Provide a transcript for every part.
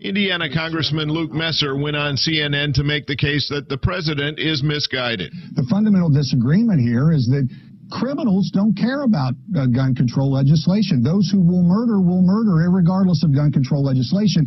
Indiana Congressman Luke Messer went on CNN to make the case that the president is misguided. The fundamental disagreement here is that criminals don't care about uh, gun control legislation. Those who will murder will murder regardless of gun control legislation.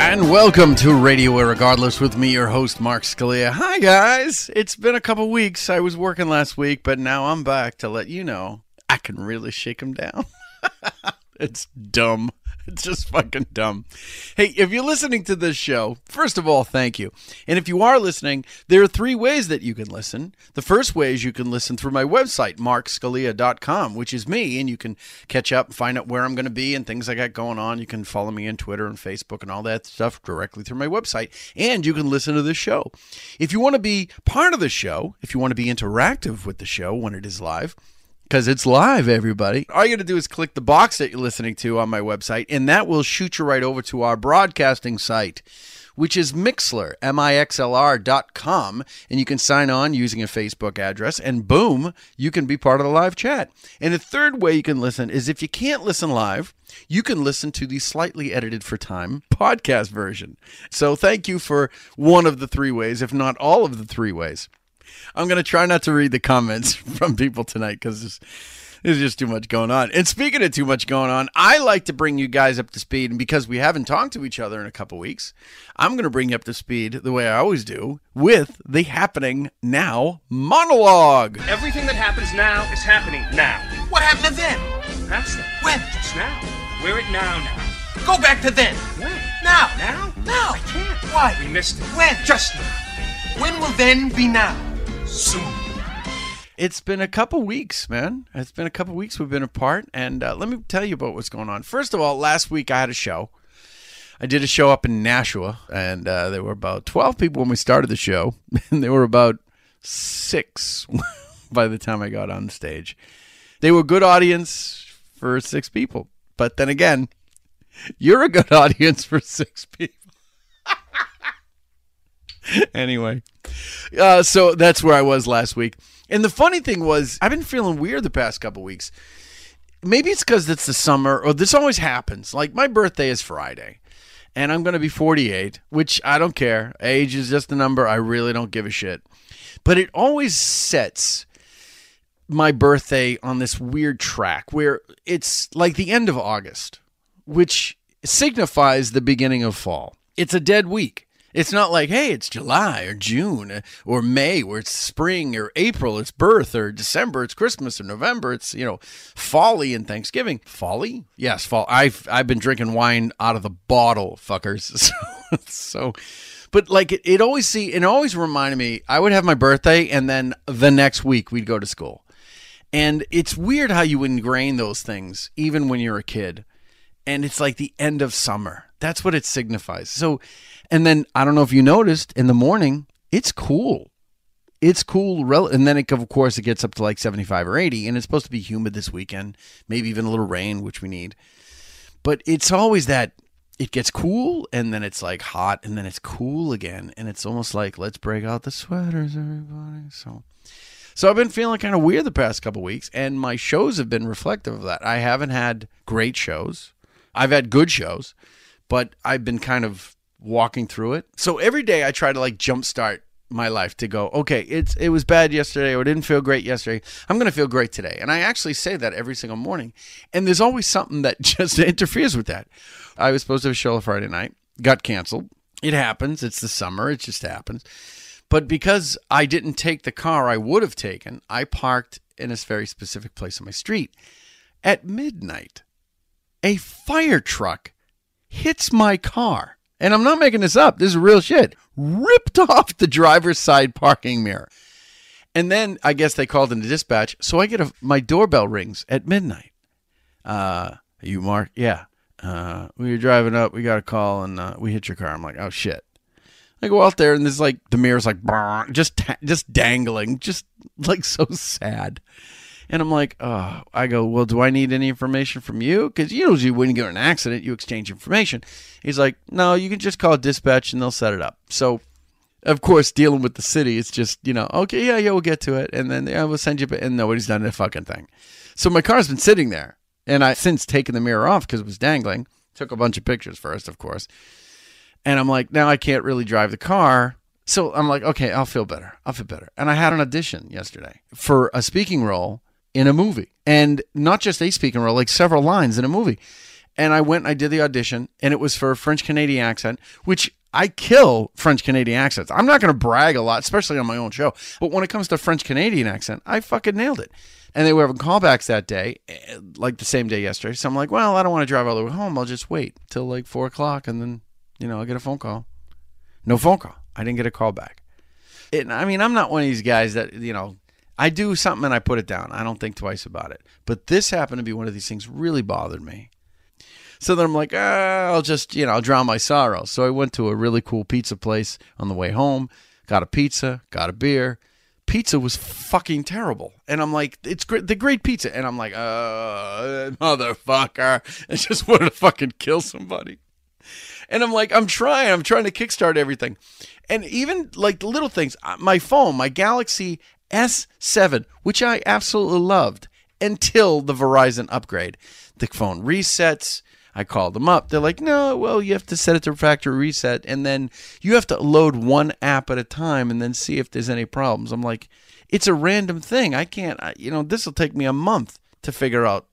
And welcome to Radio Irregardless with me, your host, Mark Scalia. Hi, guys. It's been a couple weeks. I was working last week, but now I'm back to let you know I can really shake them down. it's dumb. It's just fucking dumb. Hey, if you're listening to this show, first of all, thank you. And if you are listening, there are three ways that you can listen. The first way is you can listen through my website, markscalia.com, which is me, and you can catch up, find out where I'm going to be and things I got going on. You can follow me on Twitter and Facebook and all that stuff directly through my website. And you can listen to the show. If you want to be part of the show, if you want to be interactive with the show when it is live, because it's live, everybody. All you got to do is click the box that you're listening to on my website, and that will shoot you right over to our broadcasting site, which is M-I-X-L-R dot com, and you can sign on using a Facebook address, and boom, you can be part of the live chat. And the third way you can listen is if you can't listen live, you can listen to the slightly edited for time podcast version. So thank you for one of the three ways, if not all of the three ways. I'm going to try not to read the comments from people tonight because there's, there's just too much going on. And speaking of too much going on, I like to bring you guys up to speed. And because we haven't talked to each other in a couple weeks, I'm going to bring you up to speed the way I always do with the happening now monologue. Everything that happens now is happening now. What happened to then? That's it. When? Just now. We're at now now. Go back to then. When? Now. Now? Now. I can't. Why? We missed it. When? Just now. When will then be now? Soon. It's been a couple weeks, man. It's been a couple weeks we've been apart. And uh, let me tell you about what's going on. First of all, last week I had a show. I did a show up in Nashua, and uh, there were about 12 people when we started the show, and there were about six by the time I got on stage. They were a good audience for six people. But then again, you're a good audience for six people. anyway, uh, so that's where I was last week. And the funny thing was, I've been feeling weird the past couple weeks. Maybe it's because it's the summer, or this always happens. Like my birthday is Friday, and I'm going to be 48, which I don't care. Age is just a number. I really don't give a shit. But it always sets my birthday on this weird track where it's like the end of August, which signifies the beginning of fall. It's a dead week. It's not like, hey, it's July or June or May where it's spring or April, it's birth or December, it's Christmas or November, it's, you know, folly and Thanksgiving. Folly? Yes, fall. I've, I've been drinking wine out of the bottle, fuckers. So, so but like it, it always see, it always reminded me, I would have my birthday and then the next week we'd go to school. And it's weird how you ingrain those things even when you're a kid. And it's like the end of summer. That's what it signifies. So, and then I don't know if you noticed in the morning, it's cool. It's cool. And then, it, of course, it gets up to like 75 or 80, and it's supposed to be humid this weekend, maybe even a little rain, which we need. But it's always that it gets cool, and then it's like hot, and then it's cool again. And it's almost like, let's break out the sweaters, everybody. So. So I've been feeling kind of weird the past couple weeks, and my shows have been reflective of that. I haven't had great shows. I've had good shows, but I've been kind of walking through it. So every day I try to like jumpstart my life to go, okay, it's it was bad yesterday or didn't feel great yesterday. I'm to feel great today. And I actually say that every single morning. And there's always something that just interferes with that. I was supposed to have a show Friday night, got canceled. It happens. It's the summer. It just happens. But because I didn't take the car I would have taken, I parked in a very specific place on my street. At midnight, a fire truck hits my car. And I'm not making this up. This is real shit. Ripped off the driver's side parking mirror. And then I guess they called in the dispatch. So I get a my doorbell rings at midnight. Uh, you Mark? Yeah. Uh, we were driving up. We got a call and uh, we hit your car. I'm like, oh shit. I go out there and there's like the mirror's like just just dangling, just like so sad. And I'm like, oh, I go, well, do I need any information from you? Because usually when you get in an accident, you exchange information. He's like, no, you can just call dispatch and they'll set it up. So, of course, dealing with the city, it's just, you know, okay, yeah, yeah, we'll get to it. And then yeah, we'll send you, and nobody's done a fucking thing. So my car's been sitting there. And I since taken the mirror off because it was dangling. Took a bunch of pictures first, of course. And I'm like, now I can't really drive the car. So I'm like, okay, I'll feel better. I'll feel better. And I had an audition yesterday for a speaking role in a movie. And not just a speaking role, like several lines in a movie. And I went and I did the audition, and it was for a French Canadian accent, which I kill French Canadian accents. I'm not going to brag a lot, especially on my own show. But when it comes to French Canadian accent, I fucking nailed it. And they were having callbacks that day, eh, like the same day yesterday. So I'm like, well, I don't want to drive all the way home. I'll just wait till like four o'clock, and then you know I'll get a phone call. No phone call. I didn't get a call back. I mean, I'm not one of these guys that you know. I do something and I put it down. I don't think twice about it. But this happened to be one of these things really bothered me. So then I'm like, ah, I'll just, you know, I'll drown my sorrow. So I went to a really cool pizza place on the way home, got a pizza, got a beer. Pizza was fucking terrible. And I'm like, it's great, the great pizza. And I'm like, uh, motherfucker. I just wanted to fucking kill somebody. And I'm like, I'm trying, I'm trying to kickstart everything. And even like the little things, uh, my phone, my Galaxy S7, which I absolutely loved until the Verizon upgrade. The phone resets. I called them up. They're like, no, well, you have to set it to factory reset. And then you have to load one app at a time and then see if there's any problems. I'm like, it's a random thing. I can't, I, you know, this will take me a month to figure out.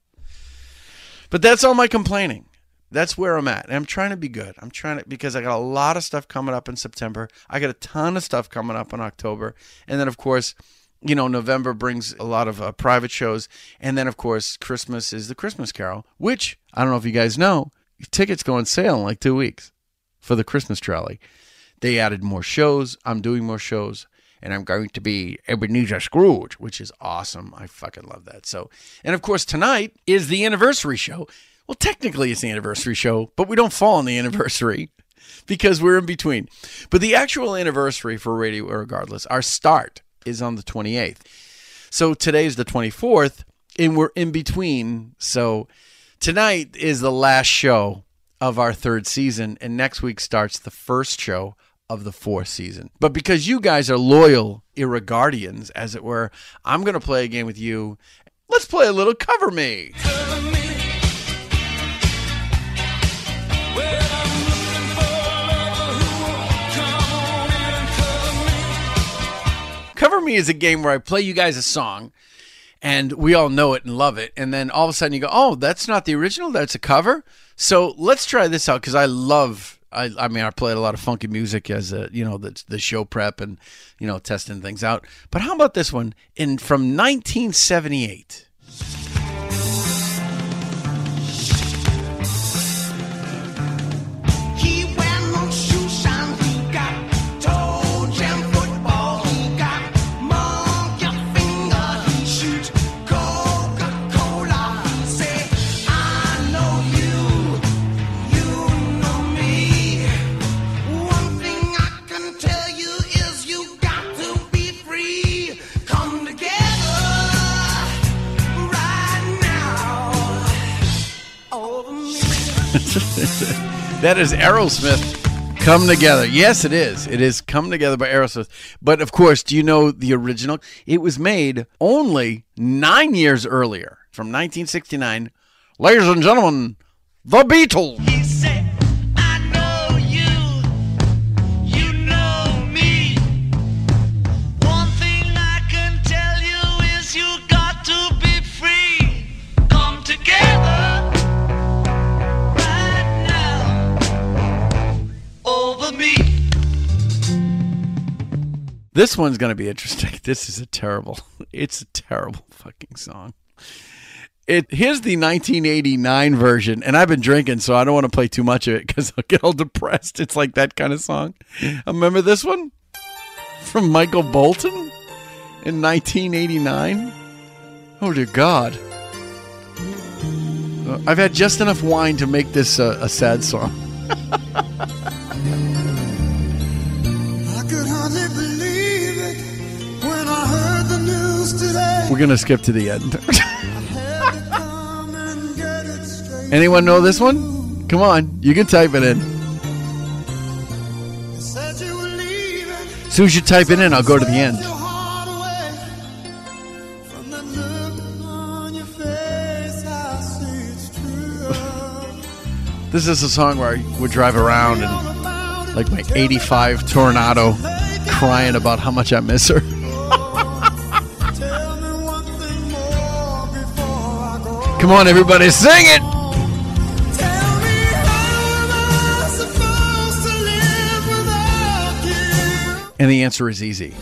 But that's all my complaining. That's where I'm at. And I'm trying to be good. I'm trying to, because I got a lot of stuff coming up in September. I got a ton of stuff coming up in October. And then, of course, you know, November brings a lot of uh, private shows. And then, of course, Christmas is the Christmas Carol, which I don't know if you guys know, tickets go on sale in like two weeks for the Christmas trolley. They added more shows. I'm doing more shows. And I'm going to be Ebenezer Scrooge, which is awesome. I fucking love that. So, and of course, tonight is the anniversary show. Well, technically, it's the anniversary show, but we don't fall on the anniversary because we're in between. But the actual anniversary for Radio Irregardless, our start is on the 28th. So today is the 24th, and we're in between. So tonight is the last show of our third season, and next week starts the first show of the fourth season. But because you guys are loyal Irregardians, as it were, I'm going to play a game with you. Let's play a little Cover Me. Cover Me is a game where I play you guys a song and we all know it and love it. And then all of a sudden you go, oh, that's not the original, that's a cover. So let's try this out because I love. I, I mean, I played a lot of funky music as a, you know, the, the show prep and, you know, testing things out. But how about this one in from 1978? That is Aerosmith. Come Together. Yes, it is. It is Come Together by Aerosmith. But of course, do you know the original? It was made only nine years earlier, from 1969. Ladies and gentlemen, The Beatles. This one's going to be interesting. This is a terrible, it's a terrible fucking song. It here's the 1989 version, and I've been drinking, so I don't want to play too much of it because I'll get all depressed. It's like that kind of song. Remember this one from Michael Bolton in 1989? Oh dear God! Uh, I've had just enough wine to make this uh, a sad song. the news today. We're gonna skip to the end. Had to come and get it straight. Anyone know this one? Come on, you can type it in. They you were. As soon as you type it in, I'll go to the end. Your heart away. From the look on your face, I see it's true. This is a song where I would drive around and like my 85 Tornado crying about how much I miss her. Come on, everybody, sing it! And the answer is easy.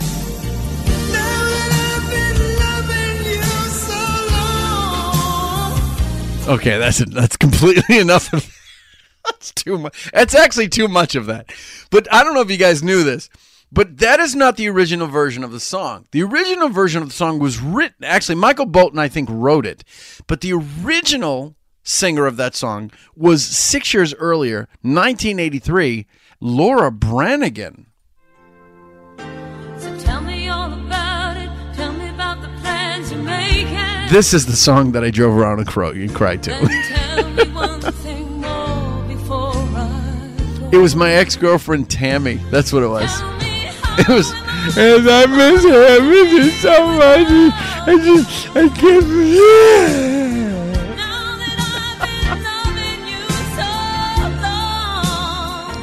Okay, that's that's completely enough of That's too much. That's actually too much of that. But I don't know if you guys knew this, but that is not the original version of the song. The original version of the song was written actually Michael Bolton I think wrote it. But the original singer of that song was 6 years earlier, 1983, Laura Branigan. So tell me all about it. Tell me about the plans you're making. This is the song that I drove around and cro- and cried to. And tell me one thing more before I go. It was my ex-girlfriend Tammy. That's what it was. Tell me how It was. And I miss her. I miss her so much. I just, I can't. Now that I've been loving you so long,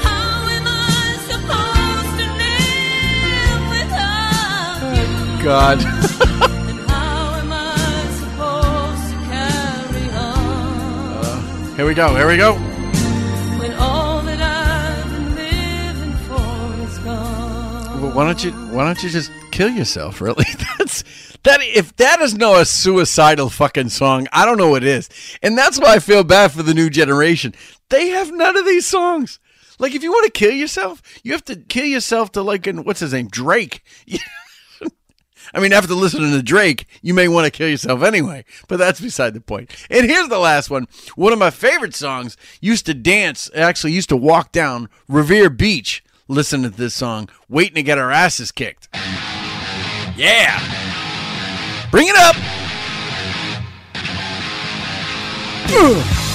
how am I supposed to live without you? God. How am I supposed to carry on uh, Here we go. Here we go. Why don't you? Why don't you just kill yourself? Really? That's that. If that is no a suicidal fucking song, I don't know what is. And that's why I feel bad for the new generation. They have none of these songs. Like, if you want to kill yourself, you have to kill yourself to like, what's his name, Drake. I mean, after listening to Drake, you may want to kill yourself anyway, but that's beside the point. And here's the last one. One of my favorite songs used to dance, actually used to walk down Revere Beach listening to this song, waiting to get our asses kicked. Yeah. Bring it up. Ugh.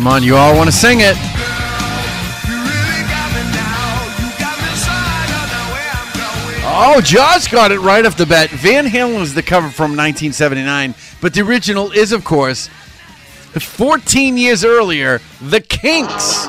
Come on, you all want to sing it. Oh, Josh got it right off the bat. Van Halen was the cover from 1979, but the original is, of course, 14 years earlier, The Kinks.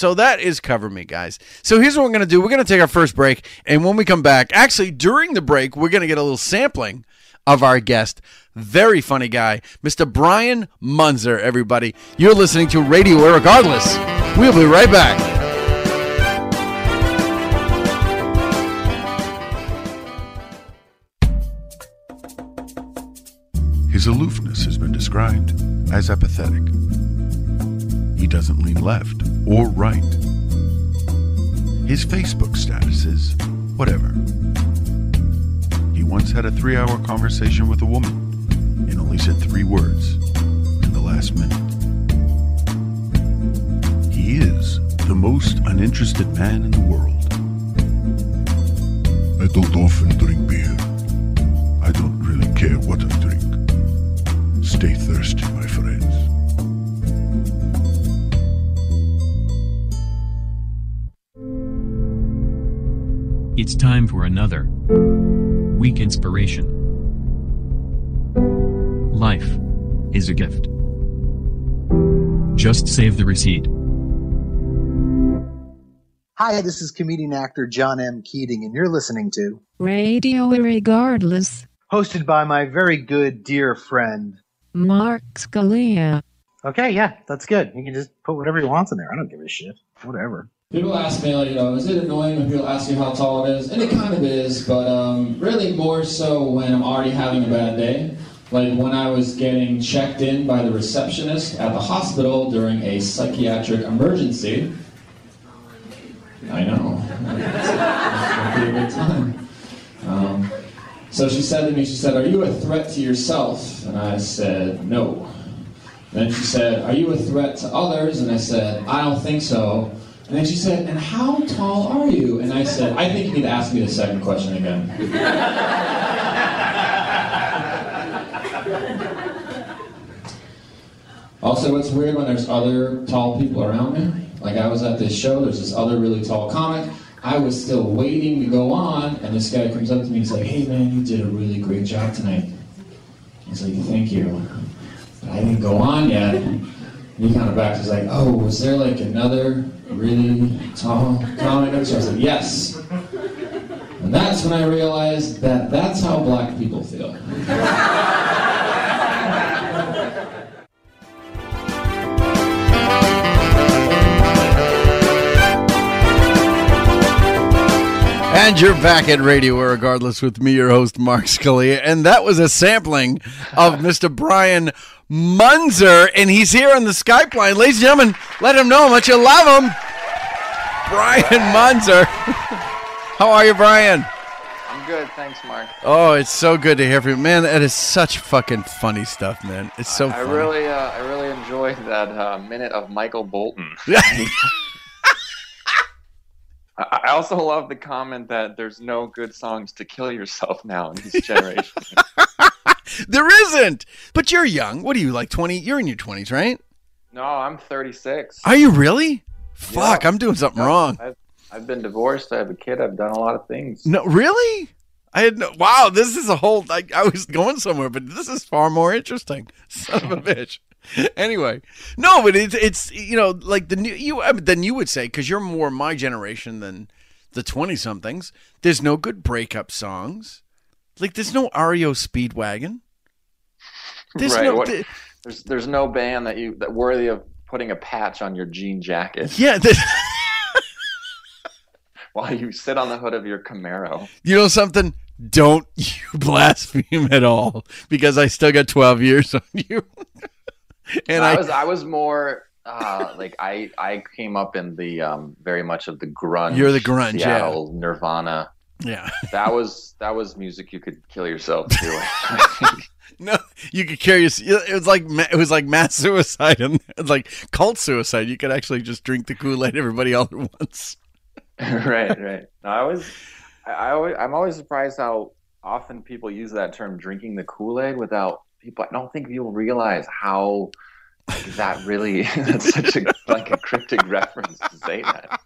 So that is Cover Me, guys. So here's what we're going to do. We're going to take our first break. And when we come back, actually, during the break, we're going to get a little sampling of our guest. Very funny guy, Mr. Bryan Muenzer, everybody. You're listening to Radio Irregardless. We'll be right back. His aloofness has been described as apathetic. Doesn't lean left or right. His Facebook status is whatever. He once had a three hour conversation with a woman and only said three words in the last minute. He is the most uninterested man in the world. I don't often drink beer. I don't really care what I drink. Stay thirsty, It's time for another week inspiration. Life is a gift. Just save the receipt. Hi, this is comedian actor John M. Keating, and you're listening to Radio Irregardless. hosted by my very good dear friend. Mark Scalia. Okay, yeah, that's good. You can just put whatever you want in there. I don't give a shit. Whatever. People ask me, like, you know, is it annoying when people ask you how tall it is? And it kind of is, but um, really more so when I'm already having a bad day. Like when I was getting checked in by the receptionist at the hospital during a psychiatric emergency. I know. It's a good time. Um, so she said to me, she said, Are you a threat to yourself? And I said, No. Then she said, Are you a threat to others? And I said, I don't think so. And then she said, And how tall are you? And I said, I think you need to ask me the second question again. Also, it's weird when there's other tall people around me. Like I was at this show, there's this other really tall comic. I was still waiting to go on, and this guy comes up to me. and He's like, "Hey man, you did a really great job tonight." He's like, "Thank you." But I didn't go on yet. He kind of backed. He's like, "Oh, was there like another really tall comic?" So I was like, "Yes." And that's when I realized that that's how black people feel. And you're back at Radio Irregardless with me, your host, Mark Scalia. And that was a sampling of Mr. Bryan Muenzer. And he's here on the Skype line. Ladies and gentlemen, let him know how much you love him. Bryan Muenzer. How are you, Bryan? I'm good, thanks, Mark. Oh, it's so good to hear from you. Man, that is such fucking funny stuff, man. It's so I funny. really, uh, I really enjoyed that uh, minute of Michael Bolton. I also love the comment that there's no good songs to kill yourself now in this generation. there isn't. But you're young. What are you, like 20? You're in your 20s, right? no, I'm 36. Are you really? Fuck, I'm doing something wrong. I've, I've been divorced. I have a kid. I've done a lot of things. No, really? I had no. Wow, this is a whole. Like I was going somewhere, but this is far more interesting. Son of a bitch. Anyway, no, but it's it's you know like the new you I mean, then you would say because you're more my generation than the twenty somethings. There's no good breakup songs. Like there's no REO Speedwagon. There's right. no. what- th- there's there's no band that you that worthy of putting a patch on your jean jacket yeah, while you sit on the hood of your Camaro. you know something. Don't you blaspheme at all because I still got twelve years on you. and I, I, was I was more uh, like I I came up in the um, very much of the grunge. You're the grunge, yeah. Seattle, Nirvana. Yeah, that was that was music you could kill yourself to. No, you could carry. your- It was like it was like mass suicide and like cult suicide. You could actually just drink the Kool Aid everybody all at once. right, right. No, I was I, I always, I'm always surprised how often people use that term "drinking the Kool Aid" without people. I don't think people realize how like, that really that's such a like a cryptic reference to say that.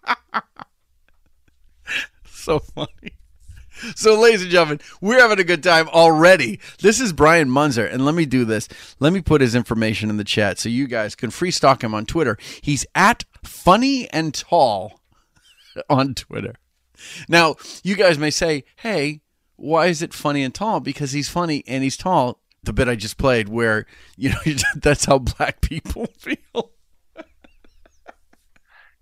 So funny. So, ladies and gentlemen, we're having a good time already. This is Bryan Muenzer, and let me do this. Let me put his information in the chat so you guys can free stalk him on Twitter. He's at Funny and Tall on Twitter. Now, you guys may say, "Hey, why is it funny and tall?" Because he's funny and he's tall. The bit I just played, where you know that's how black people feel.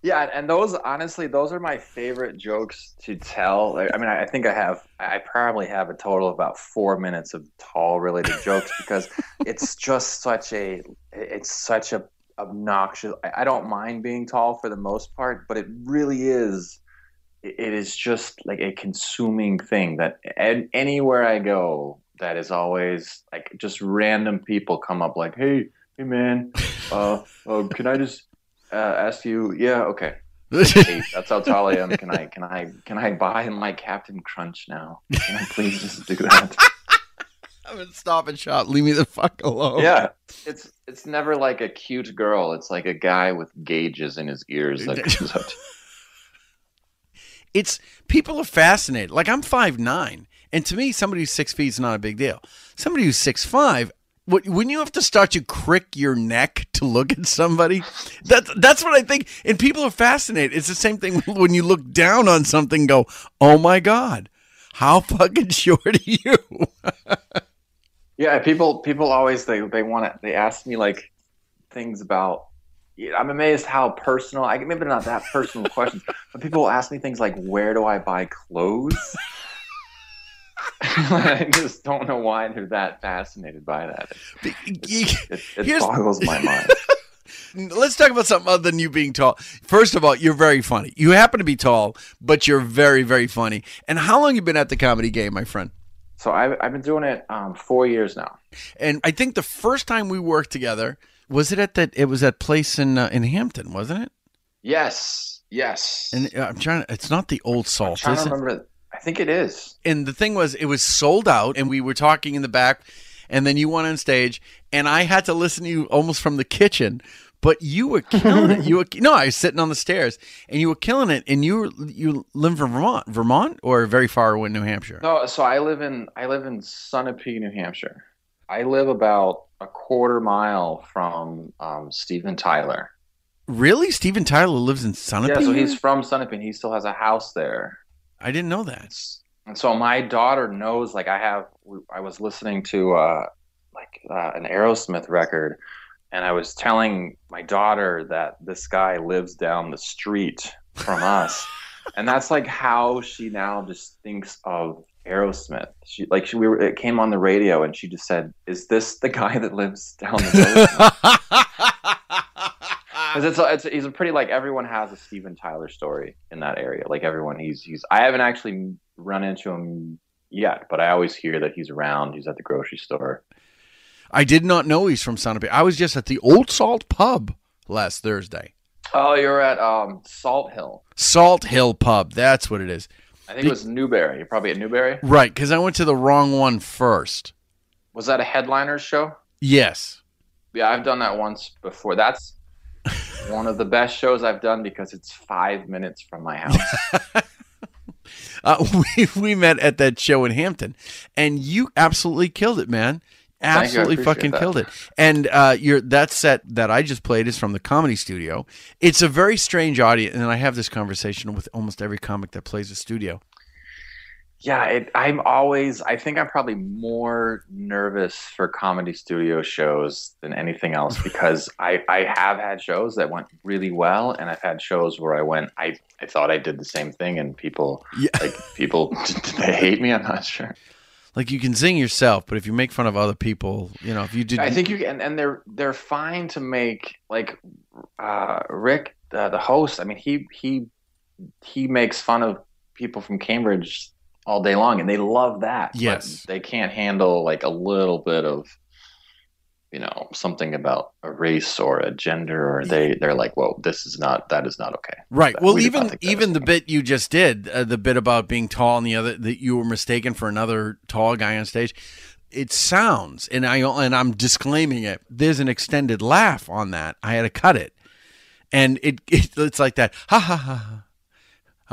Yeah, and those honestly, those are my favorite jokes to tell. I mean, I think I have, I probably have a total of about four minutes of tall related jokes because it's just such a, it's such a obnoxious. I I don't mind being tall for the most part, but it really is. it- is just like a consuming thing that an- anywhere I go, that is always like just random people come up like, hey, hey man, uh, uh can I just uh, ask you? Yeah, okay. Hey, that's how tall I am. Can I can I can I buy my Captain Crunch now? Can I please just do that? I'm in Stop and Shop. Leave me the fuck alone. Yeah, it's it's never like a cute girl. It's like a guy with gauges in his ears that comes up. it's people are fascinated. Like I'm five nine, and to me, somebody who's six feet is not a big deal. Somebody who's six five. What, when you have to start to crick your neck to look at somebody, that's that's what I think. And people are fascinated. It's the same thing when you look down on something. and Go, oh my god, how fucking short are you? Yeah, people people always they they want to they ask me like things about. I'm amazed how personal. I maybe not that personal questions, but people ask me things like, "Where do I buy clothes?" I just don't know why they're that fascinated by that. It, it, it boggles my mind. Let's talk about something other than you being tall. First of all, you're very funny. You happen to be tall, but you're very, very funny. And how long you been at the comedy game, my friend? So I've I've been doing it um, four years now. And I think the first time we worked together was it at that? It was that place in uh, in Hampton, wasn't it? Yes, yes. And uh, I'm trying. to It's not the old salt, trying is to it? remember. I think it is. And the thing was, it was sold out, and we were talking in the back, and then you went on stage, and I had to listen to you almost from the kitchen. But you were killing it. You were no, I was sitting on the stairs, and you were killing it. And you were you live in Vermont, Vermont, or very far away in New Hampshire. No, so I live in I live in Sunapee, New Hampshire. I live about a quarter mile from um, Steven Tyler. Really, Steven Tyler lives in Sunapee. Yeah, so he's from Sunapee. and He still has a house there. I didn't know that. And so my daughter knows. Like I have, I was listening to uh, like uh, an Aerosmith record, and I was telling my daughter that this guy lives down the street from us, and that's like how she now just thinks of Aerosmith. She like she we were, it came on the radio, and she just said, "Is this the guy that lives down the road?" Because it's, a- it's he's a pretty like everyone has a Steven Tyler story in that area. Like everyone, he's he's. I haven't actually run into him yet, but I always hear that he's around. He's at the grocery store. I did not know he's from Sunapee. I was just at the Old Salt Pub last Thursday. Oh, you're at um, Salt Hill. Salt Hill Pub. That's what it is. I think it was Newbury. You're probably at Newbury. Right, because I went to the wrong one first. Was that a headliners show? Yes. Yeah, I've done that once before. That's one of the best shows I've done because it's five minutes from my house. Uh, we we met at that show in Hampton, and you absolutely killed it, man. Absolutely fucking that. killed it. And uh, your that set that I just played is from the Comedy Studio. It's a very strange audience, and I have this conversation with almost every comic that plays a studio. Yeah, it, I'm always. I think I'm probably more nervous for comedy studio shows than anything else because I I have had shows that went really well, and I've had shows where I went. I I thought I did the same thing, and people like people did they hate me? I'm not sure. Like you can sing yourself, but if you make fun of other people, you know, if you did, I think you can, and they're they're fine to make like uh, Rick, uh, the host. I mean, he he he makes fun of people from Cambridge all day long, and they love that. but Yes. they can't handle like a little bit of you know something about a race or a gender, or they they're like, well, this is not that is not okay. Right. That- Well, we even even the bit you just did, uh, the bit about being tall and the other that you were mistaken for another tall guy on stage. It sounds, and I and I'm disclaiming it. There's an extended laugh on that. I had to cut it, and it, it it's like that. Ha ha ha. ha.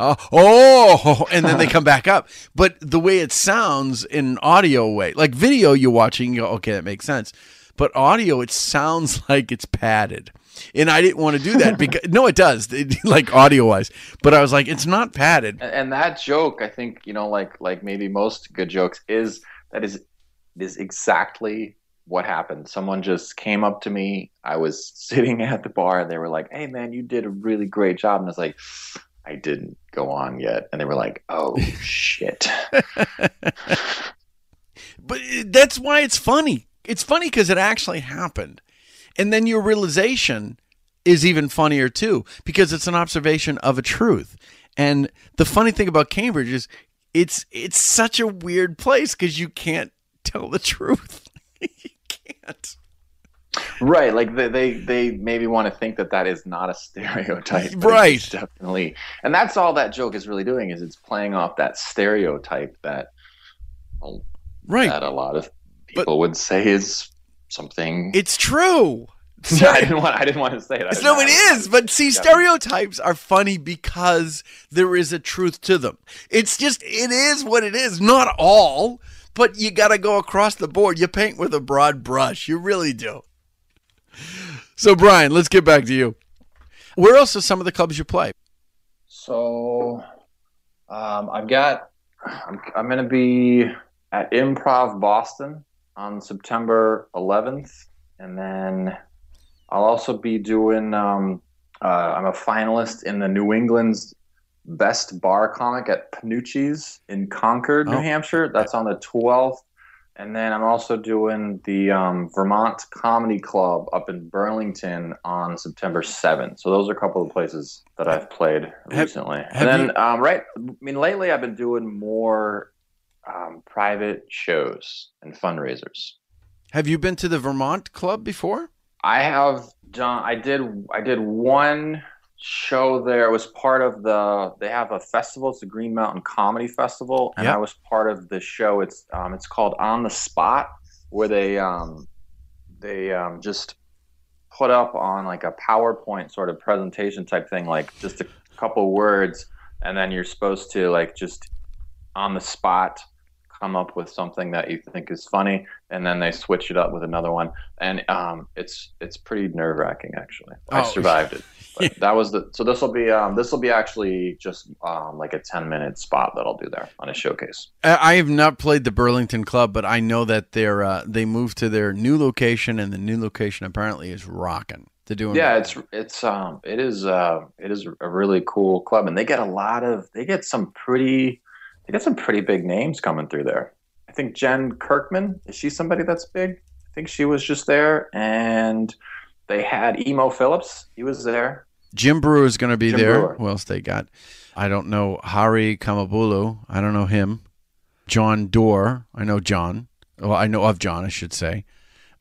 Oh, oh, and then they come back up. But the way it sounds in an audio way, like video, you're watching, you go, okay, that makes sense. But audio, it sounds like it's padded. And I didn't want to do that because no, it does, it- like audio wise. But I was like, it's not padded. and, and that joke i think you know like like maybe most good jokes is that is is exactly what happened someone just came up to me i was sitting at the bar and they were like hey man you did a really great job and i was like i didn't go on yet and they were like oh shit But eh, that's why it's funny. It's funny because it actually happened. And then your realization is even funnier too because it's an observation of a truth. And the funny thing about Cambridge is it's it's such a weird place because you can't tell the truth. you can't. right like they, they they maybe want to think that that is not a stereotype Right. definitely and that's all that joke is really doing is it's playing off that stereotype that well, right that a lot of people would say is something It's true. Yeah, I didn't want. I didn't want to say it. No, know. it is. But see, stereotypes are funny because there is a truth to them. It's just, it is what it is. Not all, but you got to go across the board. You paint with a broad brush. You really do. So, Bryan, let's get back to you. Where else are some of the clubs you play? So, um, I've got. I'm, I'm going to be at Improv Boston on September 11th, and then I'll also be doing. Um, uh, I'm a finalist in the New England's Best Bar Comic at Penuche's in Concord, New Oh. Hampshire. That's on the 12th. And then I'm also doing the um, Vermont Comedy Club up in Burlington on September 7th. So those are a couple of places that I've played Have- recently. have and then, you- um, right, I mean, lately I've been doing more um, private shows and fundraisers. Have you been to the Vermont Club before? I have done. I did. I did one show there. It was part of the. They have a festival. It's the Green Mountain Comedy Festival, and Yep. I was part of the show. It's um. It's called On the Spot, where they um, they um just put up on like a PowerPoint sort of presentation type thing, like just a couple words, and then you're supposed to like just on the spot come up with something that you think is funny, and then they switch it up with another one, and um, it's it's pretty nerve wracking actually. I Oh. survived it. But that was the so this will be um this will be actually just um like a ten minute spot that I'll do there on a showcase. I I have not played the Burlington Club, but I know that they're uh, they moved to their new location, and the new location apparently is rocking. They're doing Yeah, it's it's um it is uh it is a really cool club, and they get a lot of they get some pretty they get some pretty big names coming through there. I think Jen Kirkman is she somebody that's big? I think she was just there, and they had Emo Phillips. He was there. Jim Breuer is going to be Jim there. Breuer. Who else they got? I don't know Hari Kondabolu. I don't know him. Jon Dore. I know John. Well, I know of John, I should say.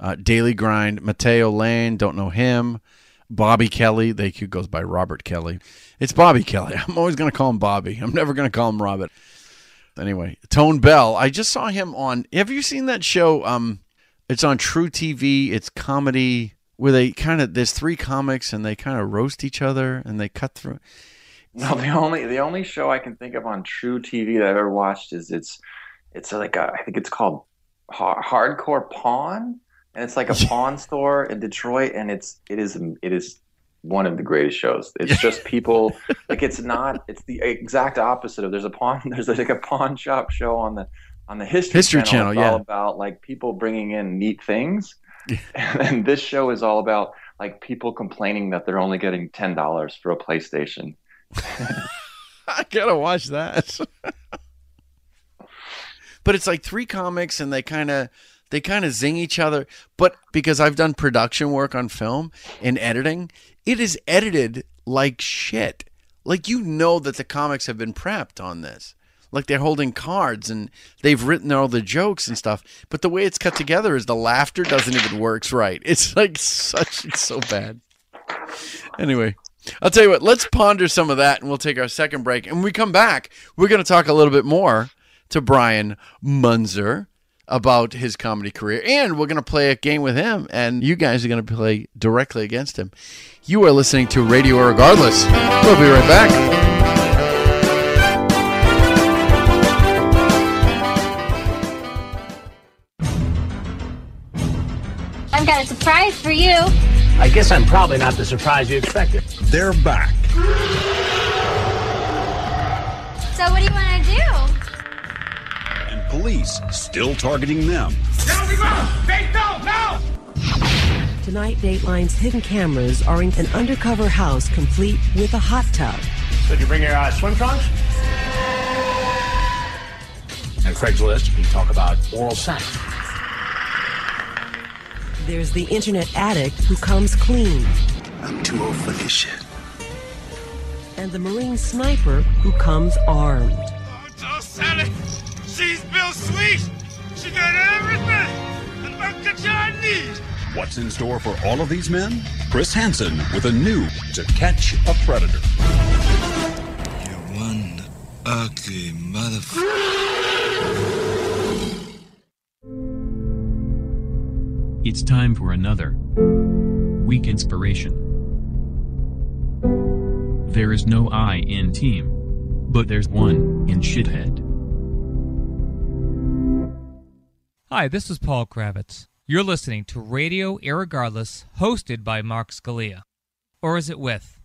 Uh, Daily Grind. Matteo Lane. Don't know him. Bobby Kelly. They goes by Robert Kelly. It's Bobby Kelly. I'm always going to call him Bobby. I'm never going to call him Robert. Anyway, Tone Bell. I just saw him on. Have you seen that show? Um, it's on truTV. It's comedy where they kind of there's three comics and they kind of roast each other and they cut through. No, the only the only show I can think of on truTV that I've ever watched is it's it's like a, I think it's called Har- Hardcore Pawn, and it's like a pawn store in Detroit, and it's it is it is one of the greatest shows. It's just people like it's not it's the exact opposite of there's a pawn there's like a pawn shop show on the on the History, History Channel, It's yeah. all about like people bringing in neat things. And then this show is all about like people complaining that they're only getting ten dollars for a PlayStation. I gotta watch that. but it's like three comics and they kind of they kind of zing each other. But because I've done production work on film and editing, it is edited like shit. Like you know that the comics have been prepped on this. Like they're holding cards and they've written all the jokes and stuff. But the way it's cut together is the laughter doesn't even works right. It's like such it's so bad. Anyway, I'll tell you what, let's ponder some of that and we'll take our second break. And when we come back, we're going to talk a little bit more to Bryan Muenzer about his comedy career. And we're going to play a game with him, and you guys are going to play directly against him. You are listening to Radio Irregardless. We'll be right back. I've got a surprise for you. I guess I'm probably not the surprise you expected. They're back. So what do you want to do? And police still targeting them. Tonight, Dateline's hidden cameras are in an undercover house complete with a hot tub. So did you bring your uh, swim trunks? And Craigslist, we talk about oral sex. There's the internet addict who comes clean. I'm too old for this shit. And the Marine sniper who comes armed. Oh, Sally, she's built sweet. She got everything an Uncle John needs. What's in store for all of these men? Chris Hansen with a new To Catch a Predator. You're one ugly motherfucker. It's time for another Weak inspiration. There is no I in team. But there's one in shithead. Hi, this is Paul Kravitz. You're listening to Radio Irregardless, hosted by Mark Scalia. Or is it with?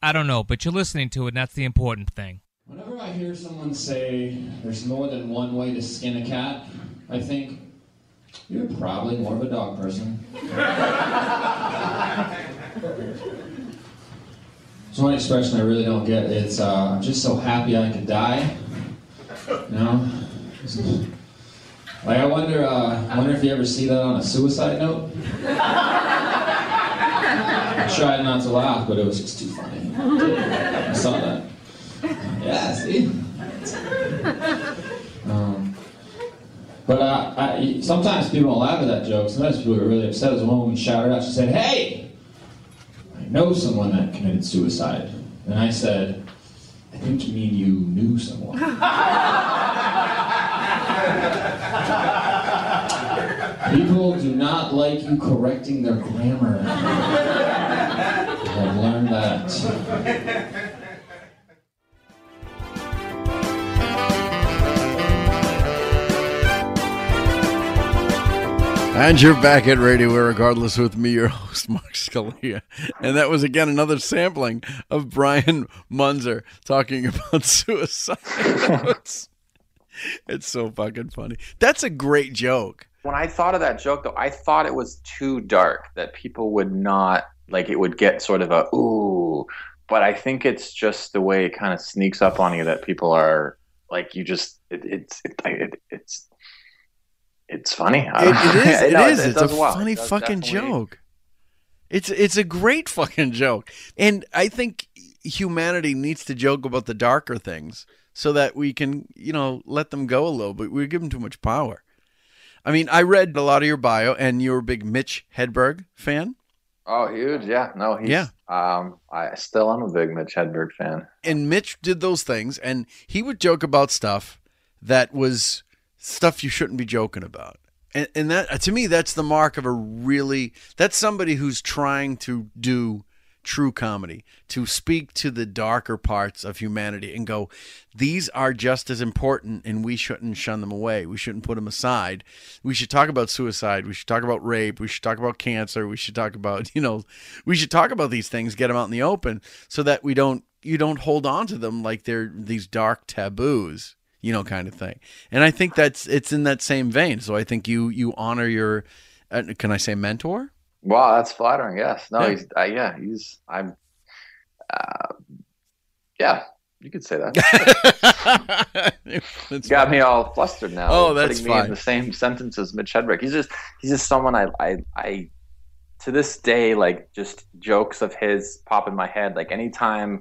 I don't know, but you're listening to it, and that's the important thing. Whenever I hear someone say there's more than one way to skin a cat, I think you're probably more of a dog person. There's one expression I really don't get. It's uh, I'm just so happy I could die. You know? Like I wonder, uh, I wonder if you ever see that on a suicide note. I tried not to laugh, but it was just too funny. I saw that. Yeah, see. Um, but uh, I, sometimes people don't laugh at that joke. Sometimes people get really upset. As one woman shouted out, she said, "Hey, I know someone that committed suicide." And I said, "I think you mean you knew someone." People do not like you correcting their grammar. I've learned that. And you're back at Radio Regardless with me, your host, Mark Scalia. And that was again another sampling of Bryan Muenzer talking about suicide. it's, it's so fucking funny. That's a great joke. When I thought of that joke, though, I thought it was too dark that people would not like. It would get sort of a ooh, but I think it's just the way it kind of sneaks up on you that people are like, you just it, it's it, it, it's it's funny. I It, don't it know. is. It No. It's a well. Funny fucking joke. It's it's a great fucking joke, and I think humanity needs to joke about the darker things so that we can, you know, let them go a little bit. We give them too much power. I mean, I read a lot of your bio, and you're a big Mitch Hedberg fan. Oh, huge! Yeah, no, he's, Yeah. Um, I still am a big Mitch Hedberg fan. and Mitch did those things, and he would joke about stuff that was stuff you shouldn't be joking about. And, and that to me, that's the mark of a really that's somebody who's trying to do true comedy, to speak to the darker parts of humanity and go, these are just as important, and we shouldn't shun them away. We shouldn't put them aside. We should talk about suicide. We should talk about rape. We should talk about cancer. We should talk about you know, we should talk about these things, get them out in the open, so that we don't you don't hold on to them like they're these dark taboos you know kind of thing and i think that's it's in that same vein so i think you you honor your uh, can i say mentor Wow, that's flattering. Yes. No, Yeah. he's uh, yeah, he's I'm. Uh, yeah, you could say that. That's Got fine. me all flustered now. Oh, that's putting me fine. in the same sentence as Mitch Hedberg. He's just he's just someone I I I to this day like just jokes of his pop in my head. Like anytime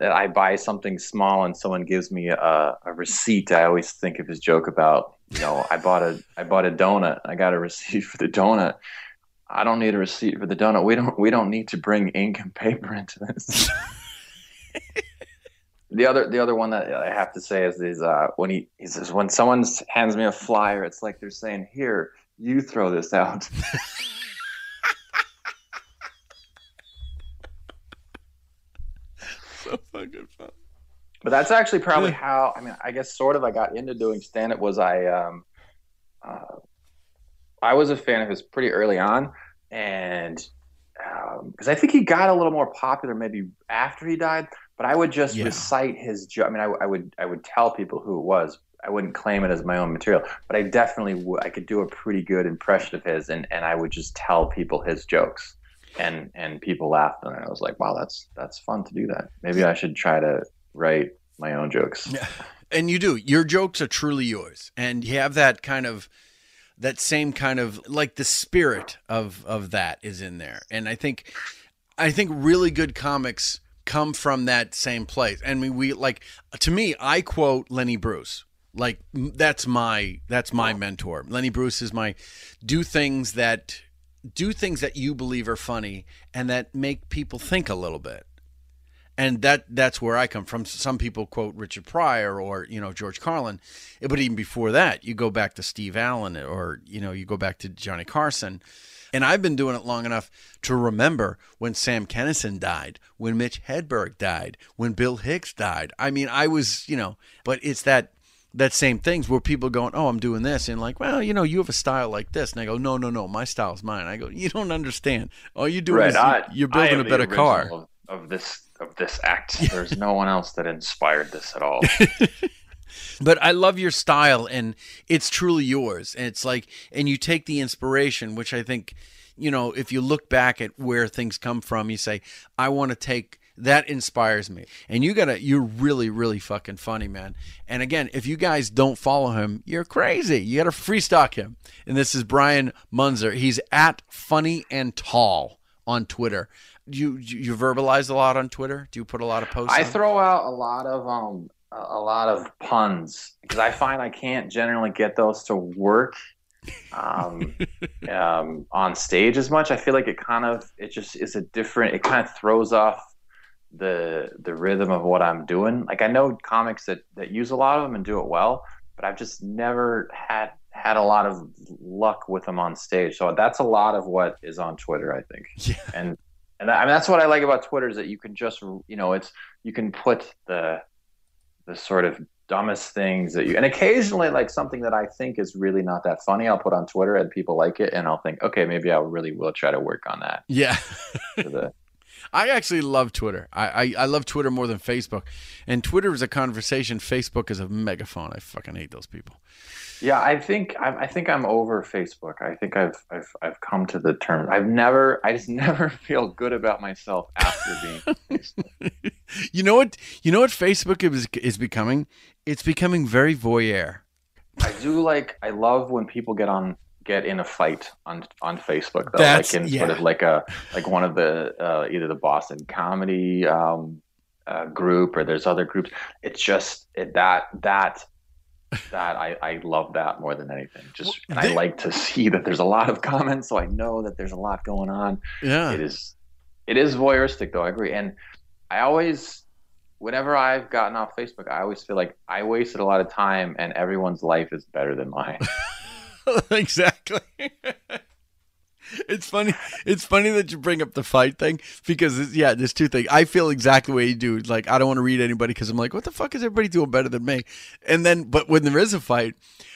that I buy something small and someone gives me a, a receipt, I always think of his joke about you know I bought a I bought a donut. I got a receipt for the donut. I don't need a receipt for the donut. We don't we don't need to bring ink and paper into this. the other the other one that I have to say is is uh, when he he says when someone hands me a flyer, it's like they're saying, "Here, you throw this out." so fucking fun But that's actually probably how I mean, I guess sort of I got into doing stand up was I um uh, I was a fan of his pretty early on and um, because I think he got a little more popular maybe after he died, but I would just Yeah. recite his joke. I mean, I, I would I would tell people who it was. I wouldn't claim it as my own material, but I definitely would. I could do a pretty good impression of his, and, and I would just tell people his jokes, and and people laughed, and I was like, wow, that's that's fun to do that. Maybe I should try to write my own jokes. Yeah. And you do. Your jokes are truly yours. And you have that kind of that same kind of like the spirit of of that is in there. And I think I think really good comics come from that same place. And we, we like to me, I quote Lenny Bruce. Like that's my that's my mentor. Lenny Bruce is my do things that do things that you believe are funny and that make people think a little bit and that that's where I come from. Some people quote Richard Pryor or you know George Carlin, eh, but even before that, you go back to Steve Allen or you know you go back to Johnny Carson. And I've been doing it long enough to remember when Sam Kinison died, when Mitch Hedberg died, when Bill Hicks died. I mean, I was, you know, but it's that that same things where people going, "Oh, I'm doing this," and like, "Well, you know, you have a style like this," and I go, "No, no, no, my style's mine." I go, "You don't understand. All you're doing Right, is I- you're building a better car." Of this of this act. There's no one else that inspired this at all. But I love your style and it's truly yours. And it's like and you take the inspiration, which I think, you know, if you look back at where things come from, you say, I want to take that inspires me. And you gotta you're really, really fucking funny, man. And again, if you guys don't follow him, you're crazy. You gotta freestock him. And this is Bryan Muenzer. He's at funny and tall on Twitter. You you verbalize a lot on Twitter? Do you put a lot of posts? I on? throw out a lot of um a lot of puns because I find I can't generally get those to work um, um, on stage as much. I feel like it kind of it just is a different. It kind of throws off the the rhythm of what I'm doing. Like I know comics that that use a lot of them and do it well, but I've just never had had a lot of luck with them on stage. So that's a lot of what is on Twitter, I think. Yeah. And and I mean that's what I like about Twitter is that you can just you know it's you can put the the sort of dumbest things that you and occasionally like something that I think is really not that funny I'll put on Twitter and people like it and I'll think okay maybe I really will try to work on that. Yeah. The, I actually love Twitter. I, I, I love Twitter more than Facebook. And Twitter is a conversation. Facebook is a megaphone. I fucking hate those people. Yeah, I think I, I think I'm over Facebook. I think I've I've I've come to the term. I've never I just never feel good about myself after being. You know what? You know what Facebook is is becoming? It's becoming very voyeur. I do like I love when people get on get in a fight on on Facebook though, That's- like in sort yeah. of like a like one of the uh, either the Boston comedy um, uh, group or there's other groups. It's just it, that that that I, I love that more than anything. Just and I like to see that there's a lot of comments, so I know that there's a lot going on. Yeah. It is it is voyeuristic though, I agree. And I always whenever I've gotten off Facebook, I always feel like I wasted a lot of time and everyone's life is better than mine. exactly. It's funny. It's funny that you bring up the fight thing because yeah, there's two things. I feel exactly the way you do. Like I don't want to read anybody because I'm like, what the fuck is everybody doing better than me? And then, but when there is a fight,